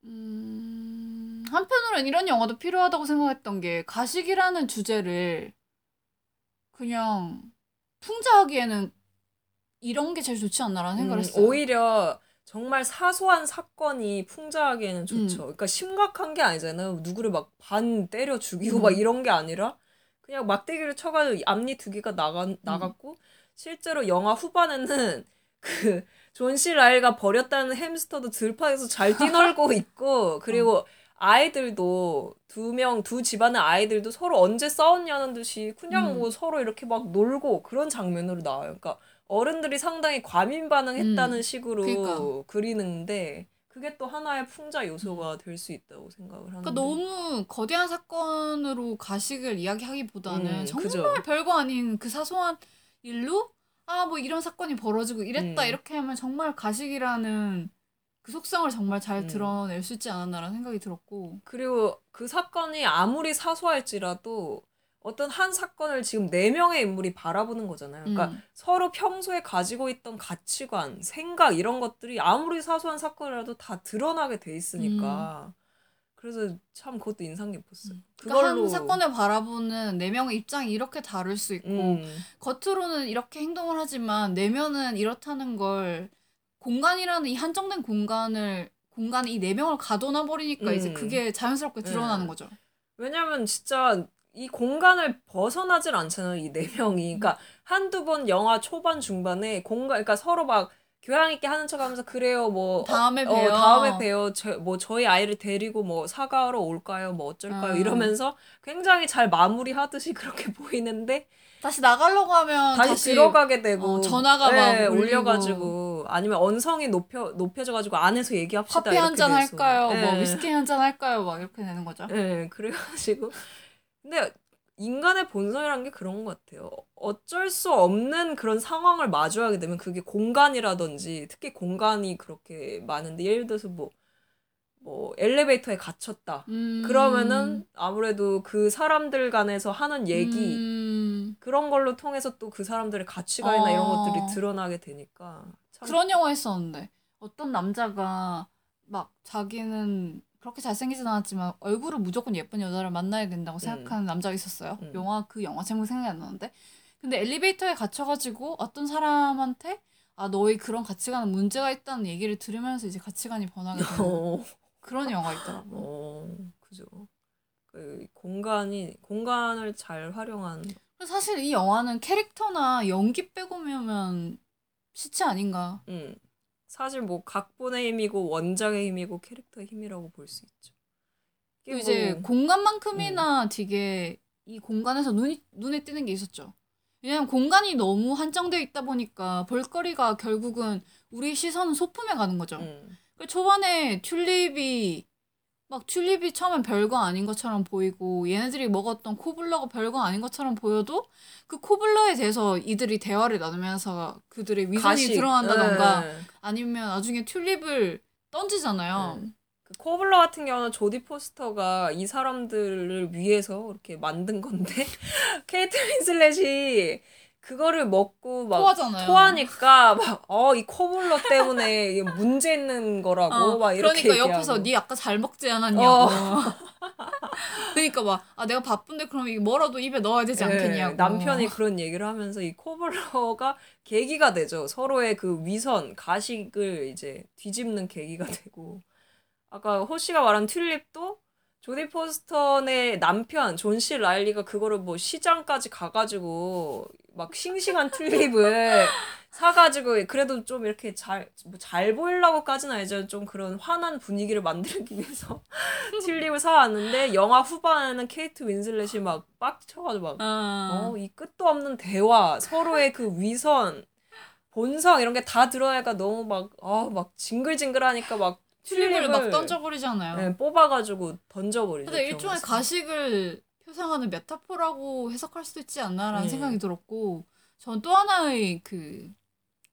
음, 한편으로는 이런 영화도 필요하다고 생각했던 게 가식이라는 주제를 그냥 풍자하기에는 이런 게 제일 좋지 않나라는 생각을 음, 했어요. 오히려 정말 사소한 사건이 풍자하기에는 좋죠. 음. 그러니까 심각한 게 아니잖아요. 누구를 막 반 때려 죽이고 음. 막 이런 게 아니라 그냥 막대기를 쳐가지고 앞니 두 개가 나가, 음. 나갔고 실제로 영화 후반에는 그존씨 라일가 버렸다는 햄스터도 들판에서 잘 뛰놀고 있고 그리고 어. 아이들도 두 명, 두 집안의 아이들도 서로 언제 싸웠냐는 듯이 그냥 음. 뭐 서로 이렇게 막 놀고 그런 장면으로 나와요. 그러니까 어른들이 상당히 과민 반응했다는 음. 식으로 그러니까. 그리는데 그게 또 하나의 풍자 요소가 될수 있다고 생각을 하는데. 그러니까 너무 거대한 사건으로 가식을 이야기하기보다는 음, 정말 그죠. 별거 아닌 그 사소한 일로 아 뭐 이런 사건이 벌어지고 이랬다 음. 이렇게 하면 정말 가식이라는 그 속성을 정말 잘 음. 드러낼 수 있지 않았나라는 생각이 들었고 그리고 그 사건이 아무리 사소할지라도 어떤 한 사건을 지금 네 명의 인물이 바라보는 거잖아요. 그러니까 음. 서로 평소에 가지고 있던 가치관, 생각 이런 것들이 아무리 사소한 사건이라도 다 드러나게 돼 있으니까. 그래서 참 그것도 인상 깊었어요. 음. 그러니까 한 사건을 바라보는 네 명의 입장이 이렇게 다를 수 있고 음, 겉으로는 이렇게 행동을 하지만 내면은 이렇다는 걸 공간이라는 이 한정된 공간을 공간에 이 네 명을 가둬놔 버리니까 이제 음. 그게 자연스럽게 드러나는 네. 거죠. 왜냐면 진짜 이 공간을 벗어나질 않잖아요, 이 네 명이. 그러니까 한두 번 영화 초반 중반에 공간, 그러니까 서로 막 교양 있게 하는 척하면서 그래요, 뭐 다음에 어, 봬요. 다음에 봬요. 저, 뭐 저희 아이를 데리고 뭐 사과하러 올까요? 뭐 어쩔까요? 음. 이러면서 굉장히 잘 마무리하듯이 그렇게 보이는데 다시 나가려고 하면 다시, 들어가게 되고 어, 전화가 막 네, 울리고. 울려가지고 아니면 언성이 높여 높여져가지고 안에서 얘기합시다 커피 한 잔. 할까요? 뭐 네. 위스키 한 잔 할까요? 막 이렇게 되는 거죠. 네, 그래가지고 근데 인간의 본성이란 게 그런 것 같아요. 어쩔 수 없는 그런 상황을 마주하게 되면 그게 공간이라든지 특히 공간이 그렇게 많은데 예를 들어서 뭐 뭐 엘리베이터에 갇혔다. 음. 그러면은 아무래도 그 사람들 간에서 하는 얘기 음. 그런 걸로 통해서 또 그 사람들의 가치관이나 이런 어. 것들이 드러나게 되니까 참 그런 영화 했었는데 어떤 남자가 막 자기는 그렇게 잘생기진 않았지만 얼굴은 무조건 예쁜 여자를 만나야 된다고 생각하는 남자가 있었어요. 음. 영화 그 영화 제목 생각이 안 나는데 근데 엘리베이터에 갇혀가지고 어떤 사람한테 아 너의 그런 가치관은 문제가 있다는 얘기를 들으면서 이제 가치관이 변하게 되는 어, 그런 영화 있더라고. 어, 그죠. 그 공간이 공간을 잘 활용한 사실 이 영화는 캐릭터나 연기 빼고면 시체 아닌가. 음. 사실 뭐 각본의 힘이고 원작의 힘이고 캐릭터의 힘이라고 볼 수 있죠. 그리고 이제 뭐- 공간만큼이나 되게 이 공간에서 눈이 눈에 띄는 게 있었죠. 왜냐면 공간이 너무 한정되어 있다 보니까 볼거리가 결국은 우리 시선은 소품에 가는 거죠. 음. 그 초반에 튤립이 막 튤립이 처음엔 별거 아닌 것처럼 보이고 얘네들이 먹었던 코블러가 별거 아닌 것처럼 보여도 그 코블러에 대해서 이들이 대화를 나누면서 그들의 위선이 가식. 드러난다던가 예. 아니면 나중에 튤립을 던지잖아요. 네. 그 코블러 같은 경우는 조디 포스터가 이 사람들을 위해서 이렇게 만든 건데 케이트 윈슬렛이 그거를 먹고 막 토하잖아요. 토하니까 막 어 이 코블러 때문에 이게 문제 있는 거라고 어, 막 이렇게 그러니까 얘기하고. 옆에서 네 아까 잘 먹지 않았냐고. 어. 그러니까 막 아 내가 바쁜데 그럼 이거 뭐라도 입에 넣어야 되지 않겠냐고. 예, 남편이 그런 얘기를 하면서 이 코블러가 계기가 되죠. 서로의 그 위선, 가식을 이제 뒤집는 계기가 되고. 아까 호 씨가 말한 튤립도 조디 포스터의 남편 존 씨 라일리가 그거를 뭐 시장까지 가가지고 막 싱싱한 튤립을 사가지고 그래도 좀 이렇게 잘, 뭐 잘 보이려고까지는 아니죠. 좀 그런 환한 분위기를 만들기 위해서 튤립을 사왔는데 영화 후반에는 케이트 윈슬렛이 막 빡쳐가지고 막 아. 어, 이 끝도 없는 대화, 서로의 그 위선, 본성 이런 게 다 드러나니까 너무 막, 아, 막 징글징글하니까 막 튤립을 막 튤립을, 던져버리잖아요. 네, 뽑아가지고 던져버리죠. 근데 일종의. 가식을 표상하는 메타포라고 해석할 수도 있지 않나라는 네. 생각이 들었고, 전 또 하나의 그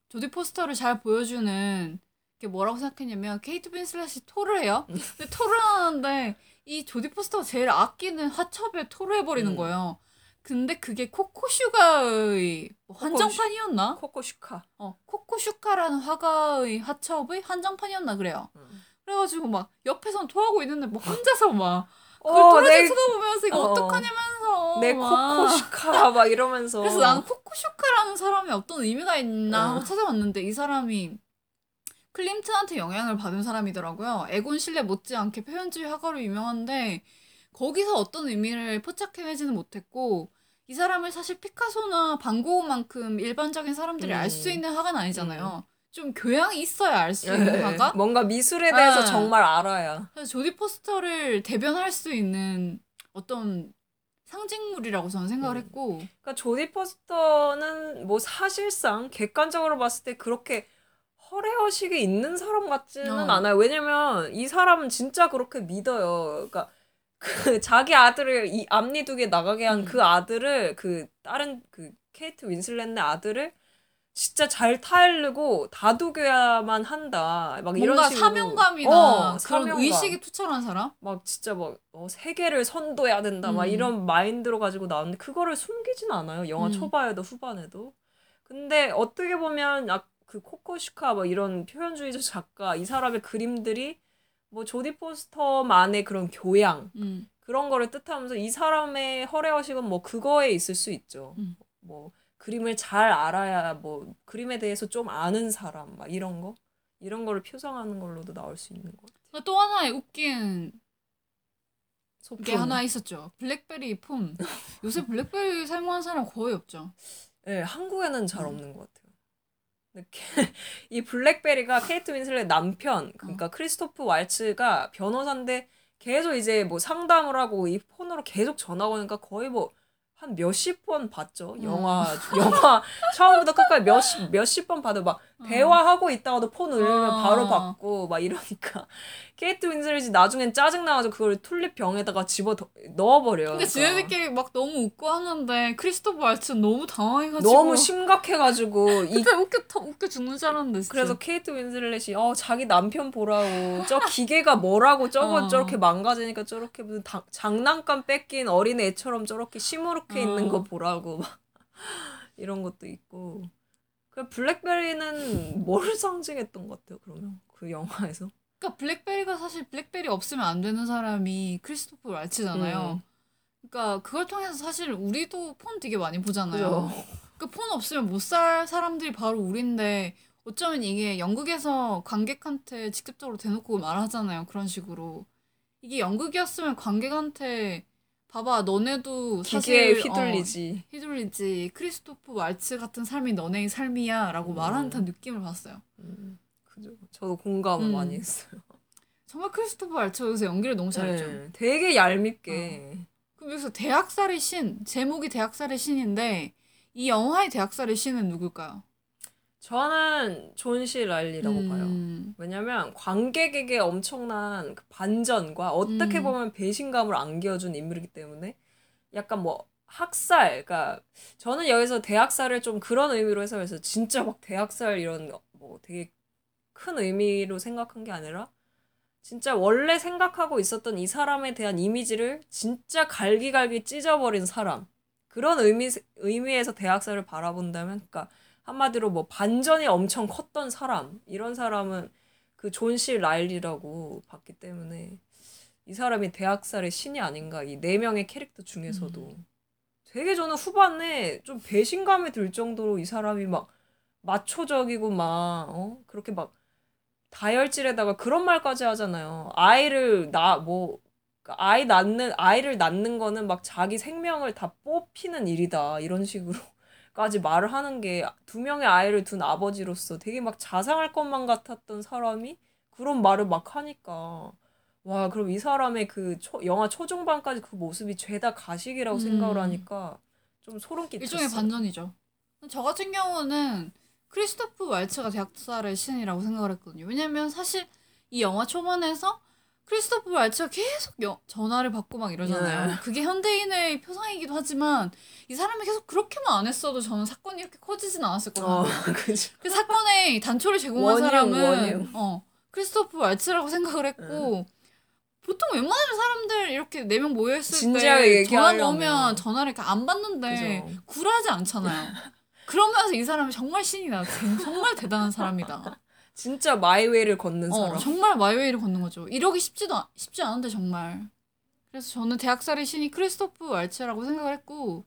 조디 포스터를 잘 보여주는 게 뭐라고 생각했냐면 케이트 윈슬렛이 토를 해요. 음. 근데 토를 하는데 이 조디 포스터가 제일 아끼는 화첩에 토를 해버리는 음. 거예요. 근데 그게 코코슈카의 뭐 한정판이었나? 코코슈카. 어, 코코슈카라는 화가의 화첩의 한정판이었나 그래요. 음. 그래가지고 막 옆에선 토하고 있는데 뭐 혼자서 막 그걸 어, 내, 쳐다보면서 이거 어. 어, 떡하냐면서 내 코코슈카 막 이러면서. 그래서 나는 코코슈카라는 사람이 어떤 의미가 있나 하고 어. 찾아봤는데 이 사람이 클림튼한테 영향을 받은 사람이더라고요. 에곤 실레 못지않게 표현주의 화가로 유명한데 거기서 어떤 의미를 포착해내지는 못했고 이 사람을 사실 피카소나 반고흐만큼 일반적인 사람들이 알수 음. 있는 화가는 아니잖아요. 좀 교양이 있어야 알 수 있는 화가? 뭔가 미술에 대해서 네. 정말 알아야. 그래서 조디 포스터를 대변할 수 있는 어떤 상징물이라고 저는 생각을 음. 했고 그러니까 조디 포스터는 뭐 사실상 객관적으로 봤을 때 그렇게 허례허식이 있는 사람 같지는 어. 않아요. 왜냐면 이 사람은 진짜 그렇게 믿어요. 그러니까 그 자기 아들을 이 앞니두개 나가게 한 음. 그 아들을 그 다른 그 케이트 윈슬렛의 아들을 진짜 잘 타일르고 다독여야만 한다. 막 이런 뭔가 식으로 사명감이나 어, 그런 사명감. 의식이 투철한 사람? 막 진짜 막 어, 세계를 선도해야 된다 막 음. 이런 마인드로 가지고 나왔는데 그거를 숨기진 않아요 영화 음. 초반에도 후반에도 근데 어떻게 보면 아, 그 코코슈카 뭐 이런 표현주의적 작가 이 사람의 그림들이 뭐 조디 포스터만의 그런 교양 음. 그런 거를 뜻하면서 이 사람의 허례허식은 뭐 그거에 있을 수 있죠 음. 뭐 그림을 잘 알아야 뭐 그림에 대해서 좀 아는 사람 막 이런 거 이런 거를 표상하는 걸로도 나올 수 있는 것 같아요 또 하나의 웃긴 소품. 게 하나 있었죠. 블랙베리 폰. 요새 블랙베리 사용하는 사람 거의 없죠. 네, 한국에는 잘 음. 없는 것 같아요. 이 블랙베리가 케이트 윈슬렛 남편, 그러니까 어. 크리스토프 왈츠가 변호사인데 계속 이제 뭐 상담을 하고 이 폰으로 계속 전화가 오니까 거의 뭐 한 몇십 번 봤죠. 음. 영화, 영화 처음부터 끝까지 몇십, 몇십 번 봐도 막 대화하고 있다가도 폰 울리면 어. 바로 받고 막 이러니까 케이트 윈슬렛이 나중엔 짜증나가지고 그걸 튤립 병에다가 집어 더- 넣어버려요. 근데 지네들끼리 막 너무 웃고 하는데 크리스토퍼 왈츠 너무 당황해가지고 너무 심각해가지고 이 그때 웃겨 터, 웃겨 죽는 줄 알았는데 진짜. 그래서 케이트 윈슬렛이 어 자기 남편 보라고 저 기계가 뭐라고 저거 어. 저렇게 망가지니까 저렇게 무슨 다- 장난감 뺏긴 어린 애처럼 저렇게 시무룩해 어. 있는 거 보라고 막 이런 것도 있고 그 블랙베리는 뭐를 상징했던 것 같아요 그러면 그 영화에서 그러니까 블랙베리가 사실 블랙베리 없으면 안 되는 사람이 크리스토퍼 알츠잖아요. 음. 그러니까 그걸 통해서 사실 우리도 폰 되게 많이 보잖아요. 그폰 없으면 못 살 사람들이 바로 우리인데 어쩌면 이게 연극에서 관객한테 직접적으로 대놓고 말하잖아요. 그런 식으로. 이게 연극이었으면 관객한테 봐봐 너네도 사실 휘둘리지 어, 휘둘리지 크리스토프 왈츠 같은 삶이 너네의 삶이야 라고 음. 말하는 듯한 느낌을 봤어요. 음, 그죠 저도 공감을 음. 많이 했어요 정말 크리스토프 왈츠 여기서 연기를 너무 잘했죠. 네, 되게 얄밉게 그럼 여기서 대학살의 신 제목이 대학살의 신인데 이 영화의 대학살의 신은 누굴까요? 저는 존씨 랄리라고 봐요 음. 왜냐면 관객에게 엄청난 그 반전과 어떻게 음. 보면 배신감을 안겨준 인물이기 때문에 약간 뭐 학살, 그러니까 저는 여기서 대학살을 좀 그런 의미로 해석해서 진짜 막 대학살 이런 뭐 되게 큰 의미로 생각한 게 아니라 진짜 원래 생각하고 있었던 이 사람에 대한 이미지를 진짜 갈기갈기 찢어버린 사람 그런 의미 의미에서 대학살을 바라본다면, 그러니까 한마디로 뭐 반전이 엄청 컸던 사람 이런 사람은 그 존 씨 라일리라고 봤기 때문에 이 사람이 대학살의 신이 아닌가 이 네 명의 캐릭터 중에서도 음. 되게 저는 후반에 좀 배신감이 들 정도로 이 사람이 막 마초적이고 막 어? 그렇게 막 다혈질에다가 그런 말까지 하잖아요. 아이를 나 뭐 아이 낳는 아이를 낳는 거는 막 자기 생명을 다 뽑히는 일이다 이런 식으로까지 말을 하는 게 두 명의 아이를 둔 아버지로서 되게 막 자상할 것만 같았던 사람이 그런 말을 막 하니까 와 그럼 이 사람의 그 초, 영화 초중반까지 그 모습이 죄다 가식이라고 음. 생각을 하니까 좀 소름 끼쳤어. 일종의 반전이죠. 저 같은 경우는 크리스토프 왈츠가 대학살의 신이라고 생각을 했거든요. 왜냐면 사실 이 영화 초반에서 크리스토프 왈츠가 계속 여- 전화를 받고 막 이러잖아요. 네. 그게 현대인의 표상이기도 하지만 이 사람이 계속 그렇게만 안 했어도 저는 사건이 이렇게 커지진 않았을 거예요. 어. 그 사건의 단초를 제공한 원흉, 사람은 원흉. 어 크리스토프 왈츠라고 생각을 했고 보통 웬만하면 사람들 이렇게 네 명 모여 있을 때 전화. 오면 전화를 이렇게 안 받는데 그죠. 굴하지 않잖아요. 그러면서 이 사람이 정말 신이다. 정말 대단한 사람이다. 진짜 my way를 걷는 어, 사람. 정말 my way를 걷는 거죠. 이러기 쉽지도 않- 쉽지 않은데 정말. 그래서 저는 대학살의 신이 크리스토프 왈츠라고 생각을 했고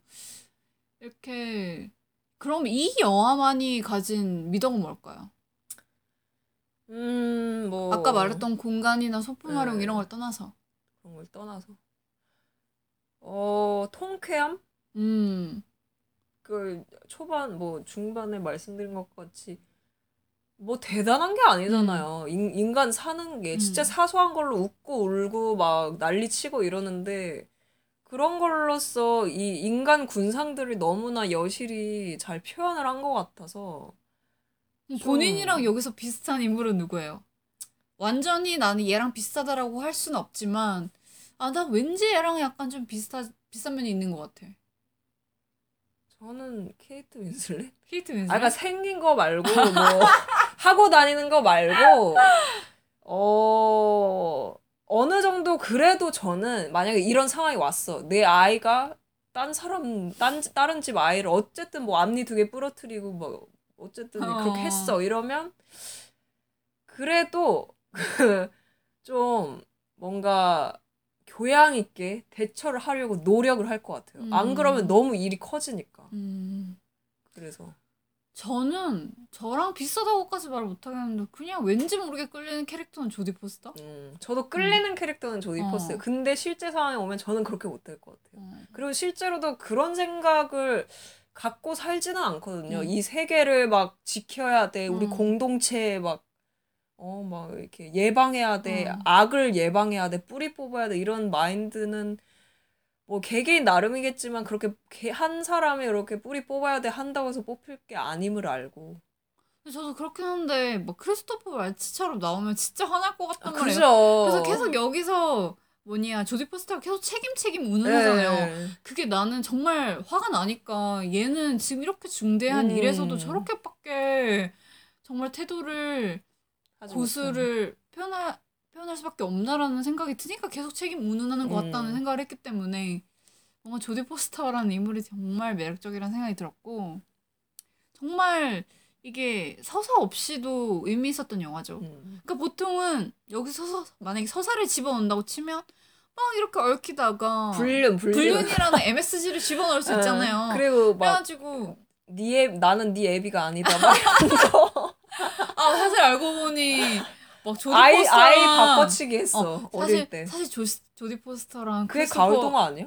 이렇게 그럼 이 영화만이 가진 미덕은 뭘까요? 음, 뭐 아까 말했던 공간이나 소품 활용 네. 이런 걸 떠나서. 그런 걸 떠나서 어 통쾌함 음. 그 초반 뭐 중반에 말씀드린 것 같이 뭐 대단한 게 아니잖아요. 인, 인간 사는 게 진짜 음. 사소한 걸로 웃고 울고 막 난리치고 이러는데 그런 걸로써 이 인간 군상들을 너무나 여실히 잘 표현을 한 것 같아서 좀- 본인이랑 여기서 비슷한 인물은 누구예요? 완전히 나는 얘랑 비슷하다라고 할 수는 없지만 아 나 왠지 얘랑 약간 좀 비슷하 비슷한 면이 있는 것 같아. 저는 케이트 윈슬렛 케이트 윈슬. 아, 그러니까 생긴 거 말고 뭐 하고 다니는 거 말고 어 어느 정도 그래도 저는 만약에 이런 상황이 왔어 내 아이가 딴 사람 딴 다른 집 아이를 어쨌든 뭐 앞니 두 개 부러뜨리고 뭐 어쨌든 그렇게 어. 했어 이러면 그래도 좀 뭔가 교양 있게 대처를 하려고 노력을 할 것 같아요. 안 음. 그러면 너무 일이 커지니까. 음. 그래서 저는 저랑 비슷하다고까지 말을 못하겠는데 그냥 왠지 모르게 끌리는 캐릭터는 조디 포스터. 음, 저도 끌리는 캐릭터는 조디 어. 포스예요. 근데 실제 상황에 오면 저는 그렇게 못할 것 같아요. 어. 그리고 실제로도 그런 생각을 갖고 살지는 않거든요. 음. 이 세계를 막 지켜야 돼. 우리 음. 공동체에 막, 어, 막 이렇게 예방해야 돼. 음. 악을 예방해야 돼. 뿌리 뽑아야 돼. 이런 마인드는 뭐 개개인 나름이겠지만 그렇게 개- 한 사람이 이렇게 뿌리 뽑아야 돼 한다고 해서 뽑힐 게 아님을 알고. 저도 그렇긴 한데 뭐 크리스토프 왈츠처럼 나오면 진짜 화날 것 같단 말이에요. 그죠. 그래서 계속 여기서 뭐냐 조디 포스터가 계속 책임 책임 우는 네. 하잖아요. 그게 나는 정말 화가 나니까 얘는 지금 이렇게 중대한 음. 일에서도 저렇게밖에 정말 태도를 고수를 표현할 표현할 수밖에 없나라는 생각이 드니까 계속 책임 운운하는 것 같다는 음. 생각을 했기 때문에 뭔가 조디 포스터라는 인물이 정말 매력적이라는 생각이 들었고 정말 이게 서사 없이도 의미 있었던 영화죠. 음. 그러니까 보통은 여기 서서 만약에 서사를 집어넣는다고 치면 막 이렇게 얽히다가 불륜, 불륜. 불륜이라는 MSG를 집어넣을 수 있잖아요. 어, 그리고 막 그래가지고 네 애, 나는 네 애비가 아니다. 막 이런 거. 아 사실 알고 보니 막 조디 아이 포스터랑 아이 바꿔치기 했어 어, 어, 사실 릴 때. 사실 조, 조디 포스터랑 그게 크리스토퍼- 가을 동화 아니야?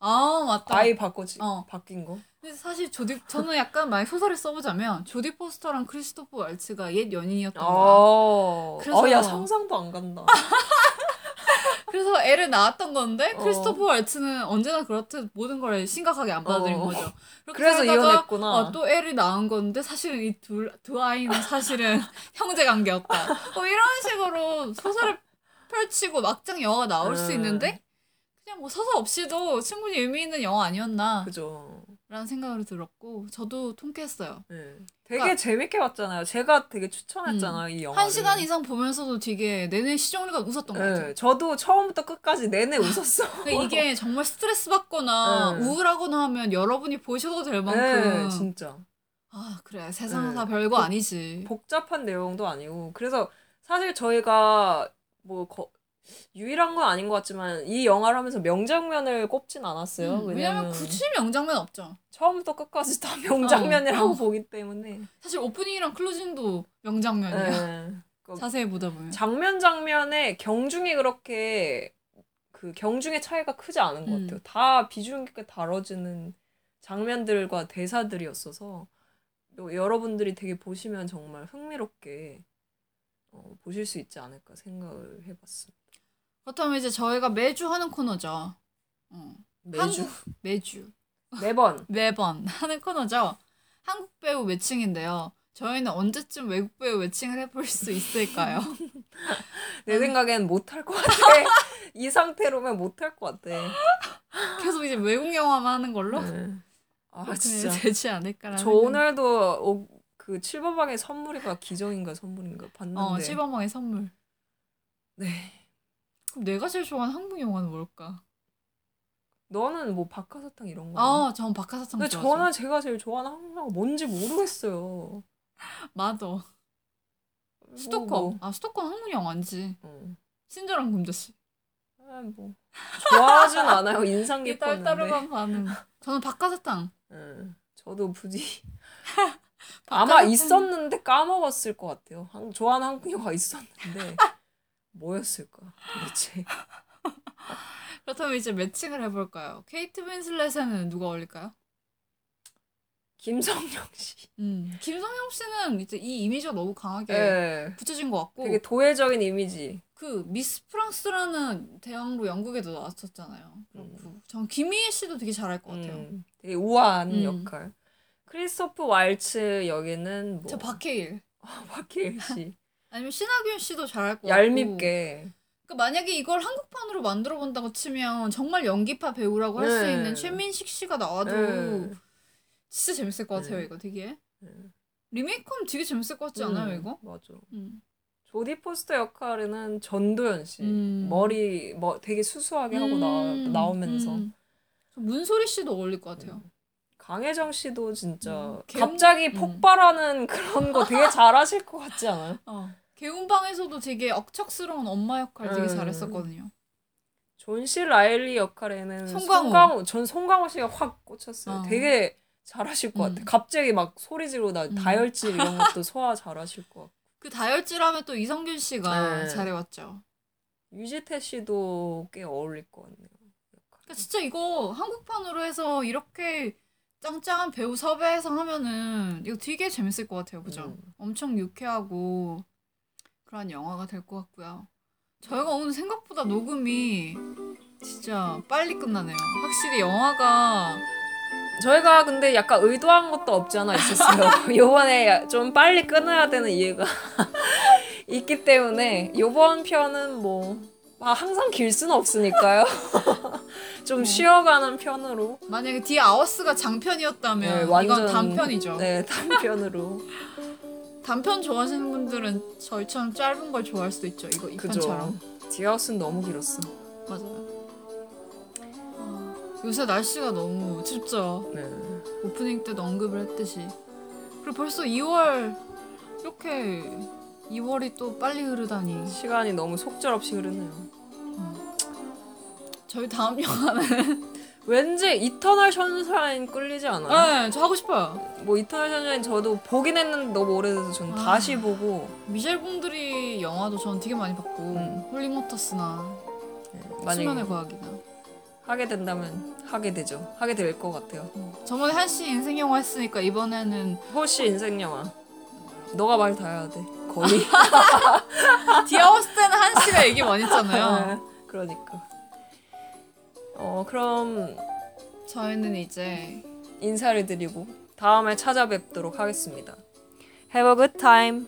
아 맞다. 아이 바꿔치 어. 바뀐 거. 근데 사실 조디 저는 약간 만약 소설을 써보자면 조디 포스터랑 크리스토퍼 왈츠가 옛 연인이었던 거야. 어. 그래서- 어, 야 상상도 안 간다. 그래서 애를 낳았던 건데 어. 크리스토퍼 왈츠는 언제나 그렇듯 모든 걸 심각하게 안 받아들인 어. 거죠. 그래서 이혼했구나. 어, 또 애를 낳은 건데 사실은 이두 아이는 사실은 형제 관계였다. 뭐 이런 식으로 소설을 펼치고 막장 영화가 나올 수 음. 있는데 그냥 뭐 서사 없이도 충분히 의미 있는 영화 아니었나 그죠. 라는 생각을 들었고 저도 통쾌했어요. 네. 되게 그러니까- 재밌게 봤잖아요. 제가 되게 추천했잖아요 이 영화. 한 시간 이상 보면서도 되게 내내 시정리가 웃었던 것 같아요. 네, 저도 처음부터 끝까지 내내 웃었어. 이게 정말 스트레스 받거나 네. 우울하거나 하면 여러분이 보셔도 될 만큼 네, 진짜 아 그래 세상 네. 다 별거 복- 아니지. 복잡한 내용도 아니고 그래서 사실 저희가 뭐 거, 유일한 건 아닌 것 같지만 이 영화를 하면서 명장면을 꼽진 않았어요. 음, 왜냐면 굳이 명장면 없죠. 처음부터 끝까지 다 명장면이라고 어, 어. 보기 때문에. 사실 오프닝이랑 클로징도 명장면이야. 네. 그 자세히 보다 보면. 장면 장면의 경중이 그렇게 그 경중의 차이가 크지 않은 것 음. 같아요. 다 비중 있게 다뤄지는 장면들과 대사들이었어서 요- 여러분들이 되게 보시면 정말 흥미롭게 어, 보실 수 있지 않을까 생각을 해봤습니다. 그렇다면 이제 저희가 매주 하는 코너죠. 어. 매주 한국- 매주. 매번 매번 하는 코너죠. 한국 배우 매칭인데요. 저희는 언제쯤 외국 배우 매칭을 해볼 수 있을까요? 내 생각엔 못할 것 같아. 이 상태로면 못할 것 같아. 계속 이제 외국 영화만 하는 걸로 네. 아 진짜. 되지 않을까라는. 저 오늘도 어, 그 7번방의 선물인가 기정인가 선물인가 봤는데. 어 시범왕의 선물. 네. 그럼 내가 제일 좋아하는 한국 영화는 뭘까? 너는 뭐 박하사탕 이런 거. 아, 전 박하사탕 근데 좋아하죠. 저는 제가 제일 좋아하는 한국 영화 뭔지 모르겠어요. 맞아. 스토커. 뭐, 아 스토커는 한국 영화 아니지. 어. 친절한 금자씨. 아, 뭐 좋아하진 않아요. 인상 이 깊었는데. 딸따르만 반응. 저는 박하사탕. 예. 저도 굳이 아마. 있었는데 까먹었을 것 같아요. 한, 좋아하는 한국 영화 있었는데 뭐였을까 도대체. 그렇다면 이제 매칭을 해볼까요? 케이트 윈슬렛에는 누가 어울릴까요? 김성령 씨. 음, 김성형 씨는 이제 이 이미지가 너무 강하게 예. 붙여진 것 같고 되게 도회적인 이미지. 그 미스 프랑스라는 대학로 영국에도 나왔었잖아요. 그렇고 전 김희애 씨도 되게 잘할 것 같아요. 음, 되게 우아한 음. 역할. 크리스토프 왈츠 여기는 뭐 저 박해일 박해일 씨. 아니면 신하균 씨도 잘할 것 같고 얄밉게. 그러니까 만약에 이걸 한국판으로 만들어 본다고 치면 정말 연기파 배우라고 할 수 네. 있는 최민식 씨가 나와도 네. 진짜 재밌을 것 같아요 네. 이거 되게 네. 리메이크하면 되게 재밌을 것 같지 않아요 음, 이거? 맞아. 음. 조디 포스터 역할에는 전도연 씨. 음. 머리 뭐 되게 수수하게 하고 나와, 음, 나오면서 음. 저 문소리 씨도 어울릴 것 같아요. 강혜정 씨도 진짜 음, 갑자기 음. 폭발하는 그런 거 되게 잘하실 것 같지 않아요? 어. 개운방에서도 되게 억척스러운 엄마 역할 되게 음. 잘했었거든요. 존씨 라일리 역할에는 송강호. 송강호 전 송강호 씨가 확 꽂혔어요. 어. 되게 잘하실 것 음. 같아. 갑자기 막 소리 지르고 나 음. 다혈질 이런 것도 소화 잘하실 것 같고. 그 다혈질 하면 또 이성균 씨가 네. 잘해왔죠. 유지태 씨도 꽤 어울릴 것 같네요. 그러니까 진짜 이거 한국판으로 해서 이렇게 짱짱한 배우 섭외해서 하면은 이거 되게 재밌을 것 같아요. 그죠? 음. 엄청 유쾌하고 그런 영화가 될 것 같고요. 저희가 오늘 생각보다 녹음이 진짜 빨리 끝나네요. 확실히 영화가 저희가 근데 약간 의도한 것도 없지 않아 있었어요. 요번에 좀 빨리 끊어야 되는 이유가 있기 때문에 요번 편은 뭐 아, 항상 길 수는 없으니까요. 좀 쉬어가는 편으로. 만약에 디 아워스가 장편이었다면 네, 완전- 이건 단편이죠. 네, 단편으로. 단편 좋아하시는 분들은 저희처럼 짧은 걸 좋아할 수도 있죠. 이거 이 그죠. 편처럼. 디 아워스는 너무 길었어. 맞아요. 아, 요새 날씨가 너무 춥죠. 네. 오프닝 때도 언급을 했듯이. 그리고 벌써 2월 이렇게 2월이 또 빨리 흐르다니. 시간이 너무 속절없이 흐르네요. 저희 다음 영화는 왠지 이터널 션샤인 끌리지 않아요? 네, 저 하고 싶어요. 뭐 이터널 션샤인 저도 보긴 했는데 너무 오래돼서 전 아. 다시 보고 미셸 공드리 영화도 전 되게 많이 봤고 음. Holy Motors나 만약에 수면의 과학이나 하게 된다면 하게 되죠. 하게 될 것 같아요. 저번에 한씨 인생 영화 했으니까 이번에는 호시 인생 영화. 너가 말 다 해야 돼. 거의. The Hours 때는 한씨가 얘기 많이 했잖아요. 네, 그러니까. 어 그럼 저희는 이제 인사를 드리고 다음에 찾아뵙도록 하겠습니다. Have a good time.